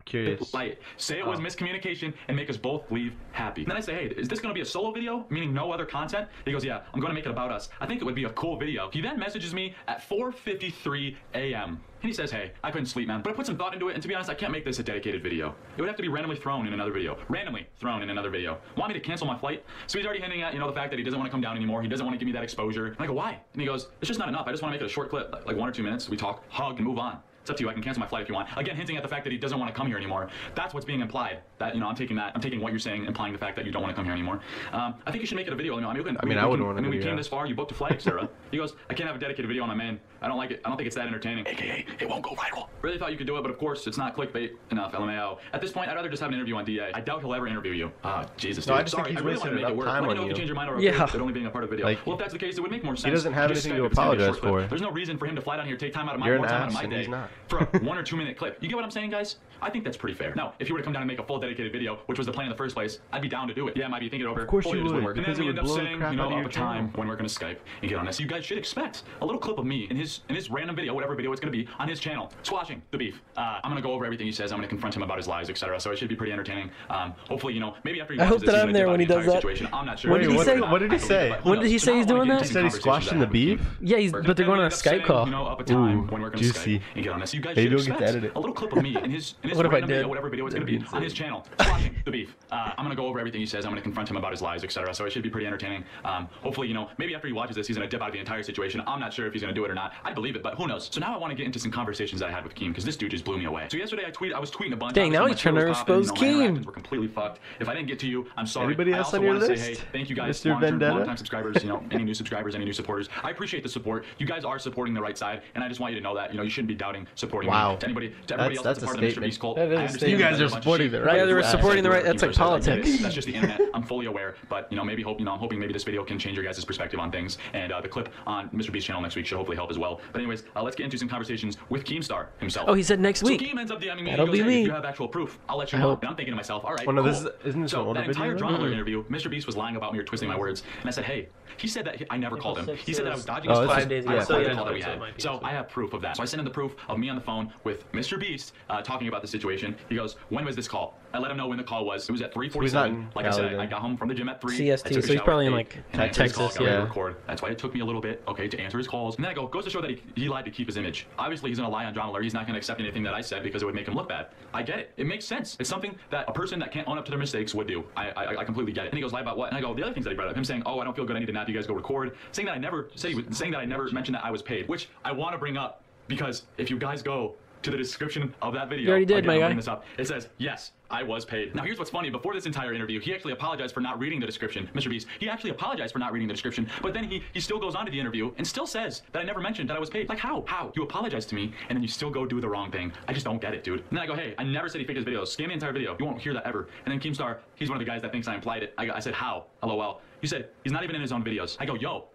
Curious. Say it was Oh. miscommunication and make us both leave happy. And then I say, hey, is this going to be a solo video, meaning no other content? He goes, yeah, I'm going to make it about us. I think it would be a cool video. He then messages me at 4:53 a.m. And he says, hey, I couldn't sleep, man, but I put some thought into it, and to be honest, I can't make this a dedicated video. It would have to be randomly thrown in another video. Randomly thrown in another video. Want me to cancel my flight? So he's already hinting at, you know, the fact that he doesn't want to come down anymore. He doesn't want to give me that exposure. And I go, why? And he goes, it's just not enough. I just want to make it a short clip, like one or two minutes. We talk, hug, and move on. It's up to you. I can cancel my flight if you want. Again, hinting at the fact that he doesn't want to come here anymore. That's what's being implied. That you know, I'm taking that. I'm taking what you're saying, implying the fact that you don't want to come here anymore. Um, I think you should make it a video. You know, I mean, can, I mean, we I wouldn't can- want a I mean, we video. came this far. You booked a flight, etc. he goes, I can't have a dedicated video on my man. I don't like it. I don't think it's that entertaining. AKA, it won't go viral. Really thought you could do it, but of course, it's not clickbait enough. LMAO. At this point, I'd rather just have an interview on DA. I doubt he'll ever interview you. Ah, Jesus. No, dude. I just Sorry, think he's I really want to make it work. time Let me on know if you you. change your mind or okay Yeah. it only being a part of the video. Like, well, if that's the case, it would make more sense. He doesn't have anything to if it's gonna be a apologize for. There's no reason for him to fly down here, take time out of my more time out of my day for a one or two minute clip. You get what I'm saying, guys? I think that's pretty fair. Now, if you were to come down and make a full dedicated video, which was the plan in the first place, I'd be down to do it. Yeah, I might be thinking it over. Of course Hopefully you would, work. And then it we would end up blow the saying, you know, out of up a time when we're going to Skype and get on this. You guys should expect a little clip of me in his in his random video, whatever video it's going to be, on his channel, squashing the beef. Uh, I'm going to go over everything he says. I'm going to confront him about his lies, etc. So it should be pretty entertaining. Um, hopefully, you know, maybe after he I hope this, that he's I'm there when he does that. Situation. I'm not sure. What did he say? What did he say? it, but who When did he say he's doing that? He said he's squashing the beef? Yeah, he's but they're going on a End up saying, Skype call. You know, up a time Ooh, when we're going to juicy. Skype and get on this. You guys should we'll get to expect a little clip of me in in his What if I random video, did? whatever video it's going to be be on his channel, squashing the beef. Uh, I'm going to go over everything he says. I'm going to confront him about his lies, etc. So it should be pretty entertaining. Um, hopefully, you know, maybe after he watches this, he's going to dip out of the entire situation. I'm not sure if he's going to do it or not. I believe it, but who knows? So now I want to get into some conversations that I had with Keem because this dude just blew me away. So yesterday I tweeted, I was tweeting a bunch. Dang, now he's trying to expose you know, my Keem. Were completely fucked. If I didn't get to you, I'm sorry. Anybody else on your list? Say, hey, thank you guys, Mr. long -term, long time subscribers. You know, any new subscribers, any new supporters. I appreciate the support. You guys are supporting the right side, and I just want you to know that. You know, you shouldn't be doubting supporting Wow. me. To anybody, to That's- else that's, that's a part of the Mr. Beast cult. That is I a understand statement. You guys are supporting the right Yeah, they're side. supporting the right- that's like I get it. politics. That's just the internet. I'm fully aware, but you know, maybe hope you know, I'm hoping maybe this video can change your guys' perspective on things, and uh, the clip on Mr. Beast channel next week should hopefully help as well. But anyways, uh, let's get into some conversations with Keemstar himself. Oh, he said next week. So week. Keem ends up DMing me. That'll he goes, be hey, me. If you have actual proof, I'll let you I know. hope. And I'm thinking to myself, all right, Oh, no, cool. this is- isn't this so an that entire video? drama alert interview, Mr. Beast was lying about me or twisting my words, and I said, hey, he said that he- I never called him. He said that I was dodging Oh, his this calls. days I ago. So, the yeah, call that we had. So I have proof of that. So I sent him the proof of me on the phone with Mr. Beast uh, talking about the situation. He goes, when was this call? I let him know when the call was. It was at 3:47. in like I said, Cali I got home from the gym at 3. CST, I took a so he's probably in, like, and I answered his call, Texas, got ready to yeah. record. That's why it took me a little bit, okay, to answer his calls. And then I go, goes to show that he, he lied to keep his image. Obviously, he's gonna lie on Drama Alert. He's not gonna accept anything that I said because it would make him look bad. I get it. It makes sense. It's something that a person that can't own up to their mistakes would do. I, I, I completely get it. And he goes, lie about what? And I go, the other things that he brought up. Him saying, oh, I don't feel good. I need to nap. You guys go record. Saying that I never said he was saying that I never mentioned that I was paid, which I want to bring up because if you guys go to the description of that video, You already did, again, my guy. bring this up. It says, yes, I was paid. Now, here's what's funny. Before this entire interview, he actually apologized for not reading the description, Mr. Beast. He actually apologized for not reading the description, but then he, he still goes on to the interview and still says that I never mentioned that I was paid. Like, how? How? You apologize to me, and then you still go do the wrong thing. I just don't get it, dude. And then I go, hey, I never said he faked his videos. Scan the entire video. You won't hear that ever. And then Keemstar, he's one of the guys that thinks I implied it. I, I said, how? LOL. You said, he's not even in his own videos. I go, yo,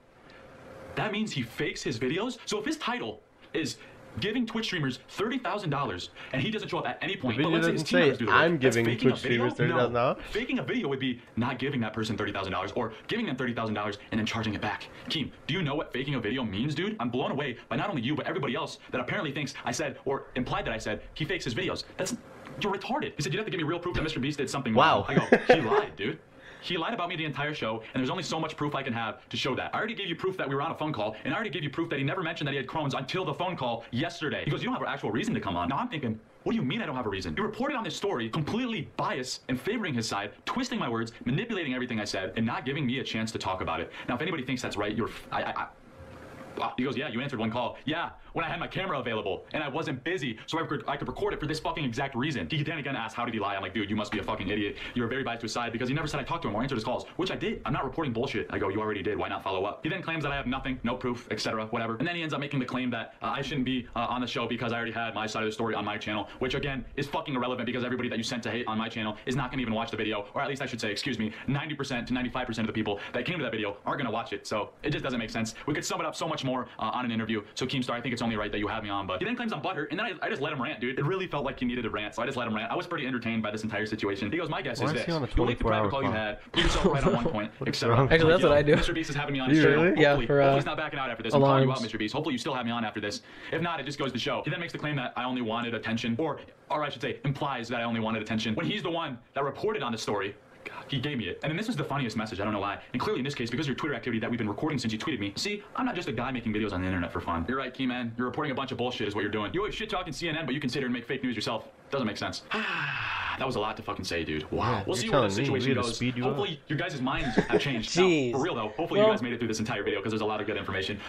that means he fakes his videos? So if his title is giving Twitch streamers $30,000 and he doesn't show up at any point, The but video let's say his doesn't say, do "I'm giving Twitch streamers $30,000? No. Faking a video would be not giving that person $30,000 or giving them $30,000 and then charging it back. Keem, do you know what faking a video means, dude? I'm blown away by not only you, but everybody else that apparently thinks I said or implied that I said he fakes his videos. That's you're retarded. He said you'd have to give me real proof that Mr. Beast did something Wow. wrong. I go, he lied, dude. He lied about me the entire show, and there's only so much proof I can have to show that. I already gave you proof that we were on a phone call, and I already gave you proof that he never mentioned that he had Crohn's until the phone call yesterday. He goes, You don't have an actual reason to come on. Now I'm thinking, what do you mean I don't have a reason? You reported on this story completely biased and favoring his side, twisting my words, manipulating everything I said, and not giving me a chance to talk about it. Now, if anybody thinks that's right, you're. Wow. Uh, he goes, yeah, you answered one call. Yeah, when I had my camera available and I wasn't busy, so I could, I could record it for this fucking exact reason. He then again asked, how did he lie? I'm like, dude, you must be a fucking idiot. You're very biased to his side because he never said I talked to him or answered his calls, which I did. I'm not reporting bullshit. I go, you already did. Why not follow up? He then claims that I have nothing, no proof, etc., whatever. And then he ends up making the claim that uh, I shouldn't be uh, on the show because I already had my side of the story on my channel, which again is fucking irrelevant because everybody that you sent to hate on my channel is not gonna even watch the video, or at least I should say, excuse me, 90% to 95% of the people that came to that video aren't gonna watch it. So it just doesn't make sense. We could sum it up so much more uh, on an interview. So Keemstar, I think it's only right that you have me on. But he then claims I'm butthurt, and then I, I just let him rant, dude. It really felt like he needed a rant, so I just let him rant. I was pretty entertained by this entire situation. He goes, my guess Why is is this: he on a you leaked the private 24-hour call you call? had, prove yourself right on one point, etc. Actually, that's what I do. Mr. Beast is having me on his really? Yeah, Hopefully, for, uh, hopefully he's not backing out after this. I'm calling you out. Mr. Beast. Hopefully you still have me on after this. If not, it just goes to show. He then makes the claim that I only wanted attention, or, or I should say, implies that I only wanted attention when he's the one that reported on the story. God, he gave me it. And then this was the funniest message. I don't know why. And clearly in this case, because of your Twitter activity that we've been recording since you tweeted me. See, I'm not just a guy making videos on the internet for fun. You're right, Keyman. You're reporting a bunch of bullshit is what you're doing. You always shit talking CNN, but you consider and make fake news yourself. Doesn't make sense. that was a lot to fucking say, dude. Wow. Yeah, we'll see where the telling me. situation We had to goes. speed you up. Hopefully your guys' minds have changed. Now, Jeez. for real though, hopefully Well- you guys made it through this entire video because there's a lot of good information.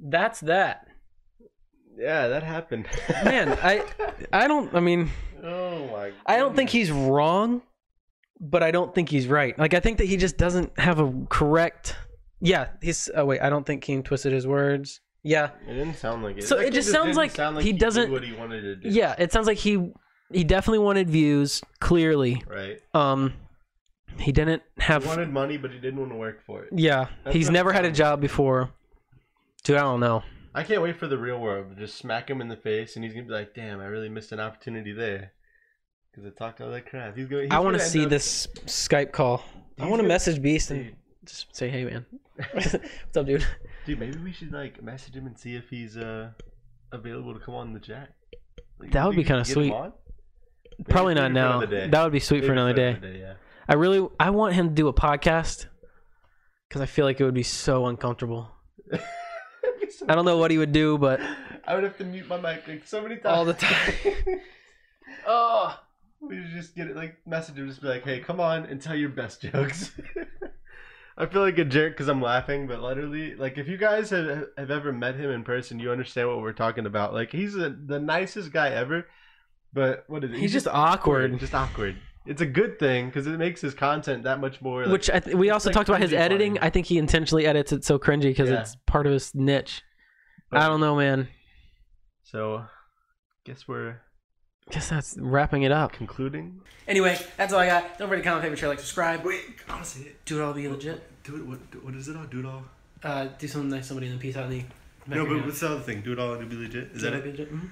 That's that. Yeah, that happened. Man, I I don't I mean oh my. God. I don't think he's wrong, but I don't think he's right. Like I think that he just doesn't have a correct Yeah, he's oh wait, I don't think Keem twisted his words. Yeah. It didn't sound like it. So it just sounds like sound he doesn't- what he wanted to do. Yeah, it sounds like he he definitely wanted views, clearly. Right. Um he didn't have He wanted money, but he didn't want to work for it. Yeah, That's he's never had a job before. Dude, I don't know. I can't wait for the real world. Just smack him in the face, and he's gonna be like, "Damn, I really missed an opportunity there." Because it talked all that crap. He's going. I want to see this Skype call. I want to gonna- message Beast and just say, "Hey, man, what's up, dude?" Dude, maybe we should like message him and see if he's uh available to come on the chat. Like, That would be kind of could get him sweet. Probably not now. That would be sweet for Maybe another day. yeah. I really, I want him to do a podcast because I feel like it would be so uncomfortable. I don't know what he would do, but I would have to mute my mic like so many times all the time. oh, we just get it like message him, just be like, "Hey, come on and tell your best jokes." I feel like a jerk because I'm laughing, but literally, like, if you guys have, have ever met him in person, you understand what we're talking about. Like, he's a, the nicest guy ever, but what is it? He's just awkward. Just awkward. It's a good thing because it makes his content that much more. Like, which I th- we also like, talked about his editing. I think he intentionally edits it so cringy because Yeah. it's part of his niche. I don't know, man. So, guess we're Guess that's wrapping it up. concluding. Anyway, that's all I got. Don't forget to comment, favorite, share, like, subscribe. Wait, honestly, Do it all, be legit. do it. What, what is it all? Do it all. Uh, do something nice, somebody, and then peace out. And then No, but what's the other thing? Do it all and be legit. Is that it? Mm-hmm.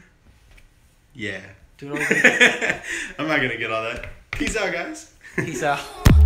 Yeah. Do it all. I'm not gonna get all that. Peace out, guys. Peace out.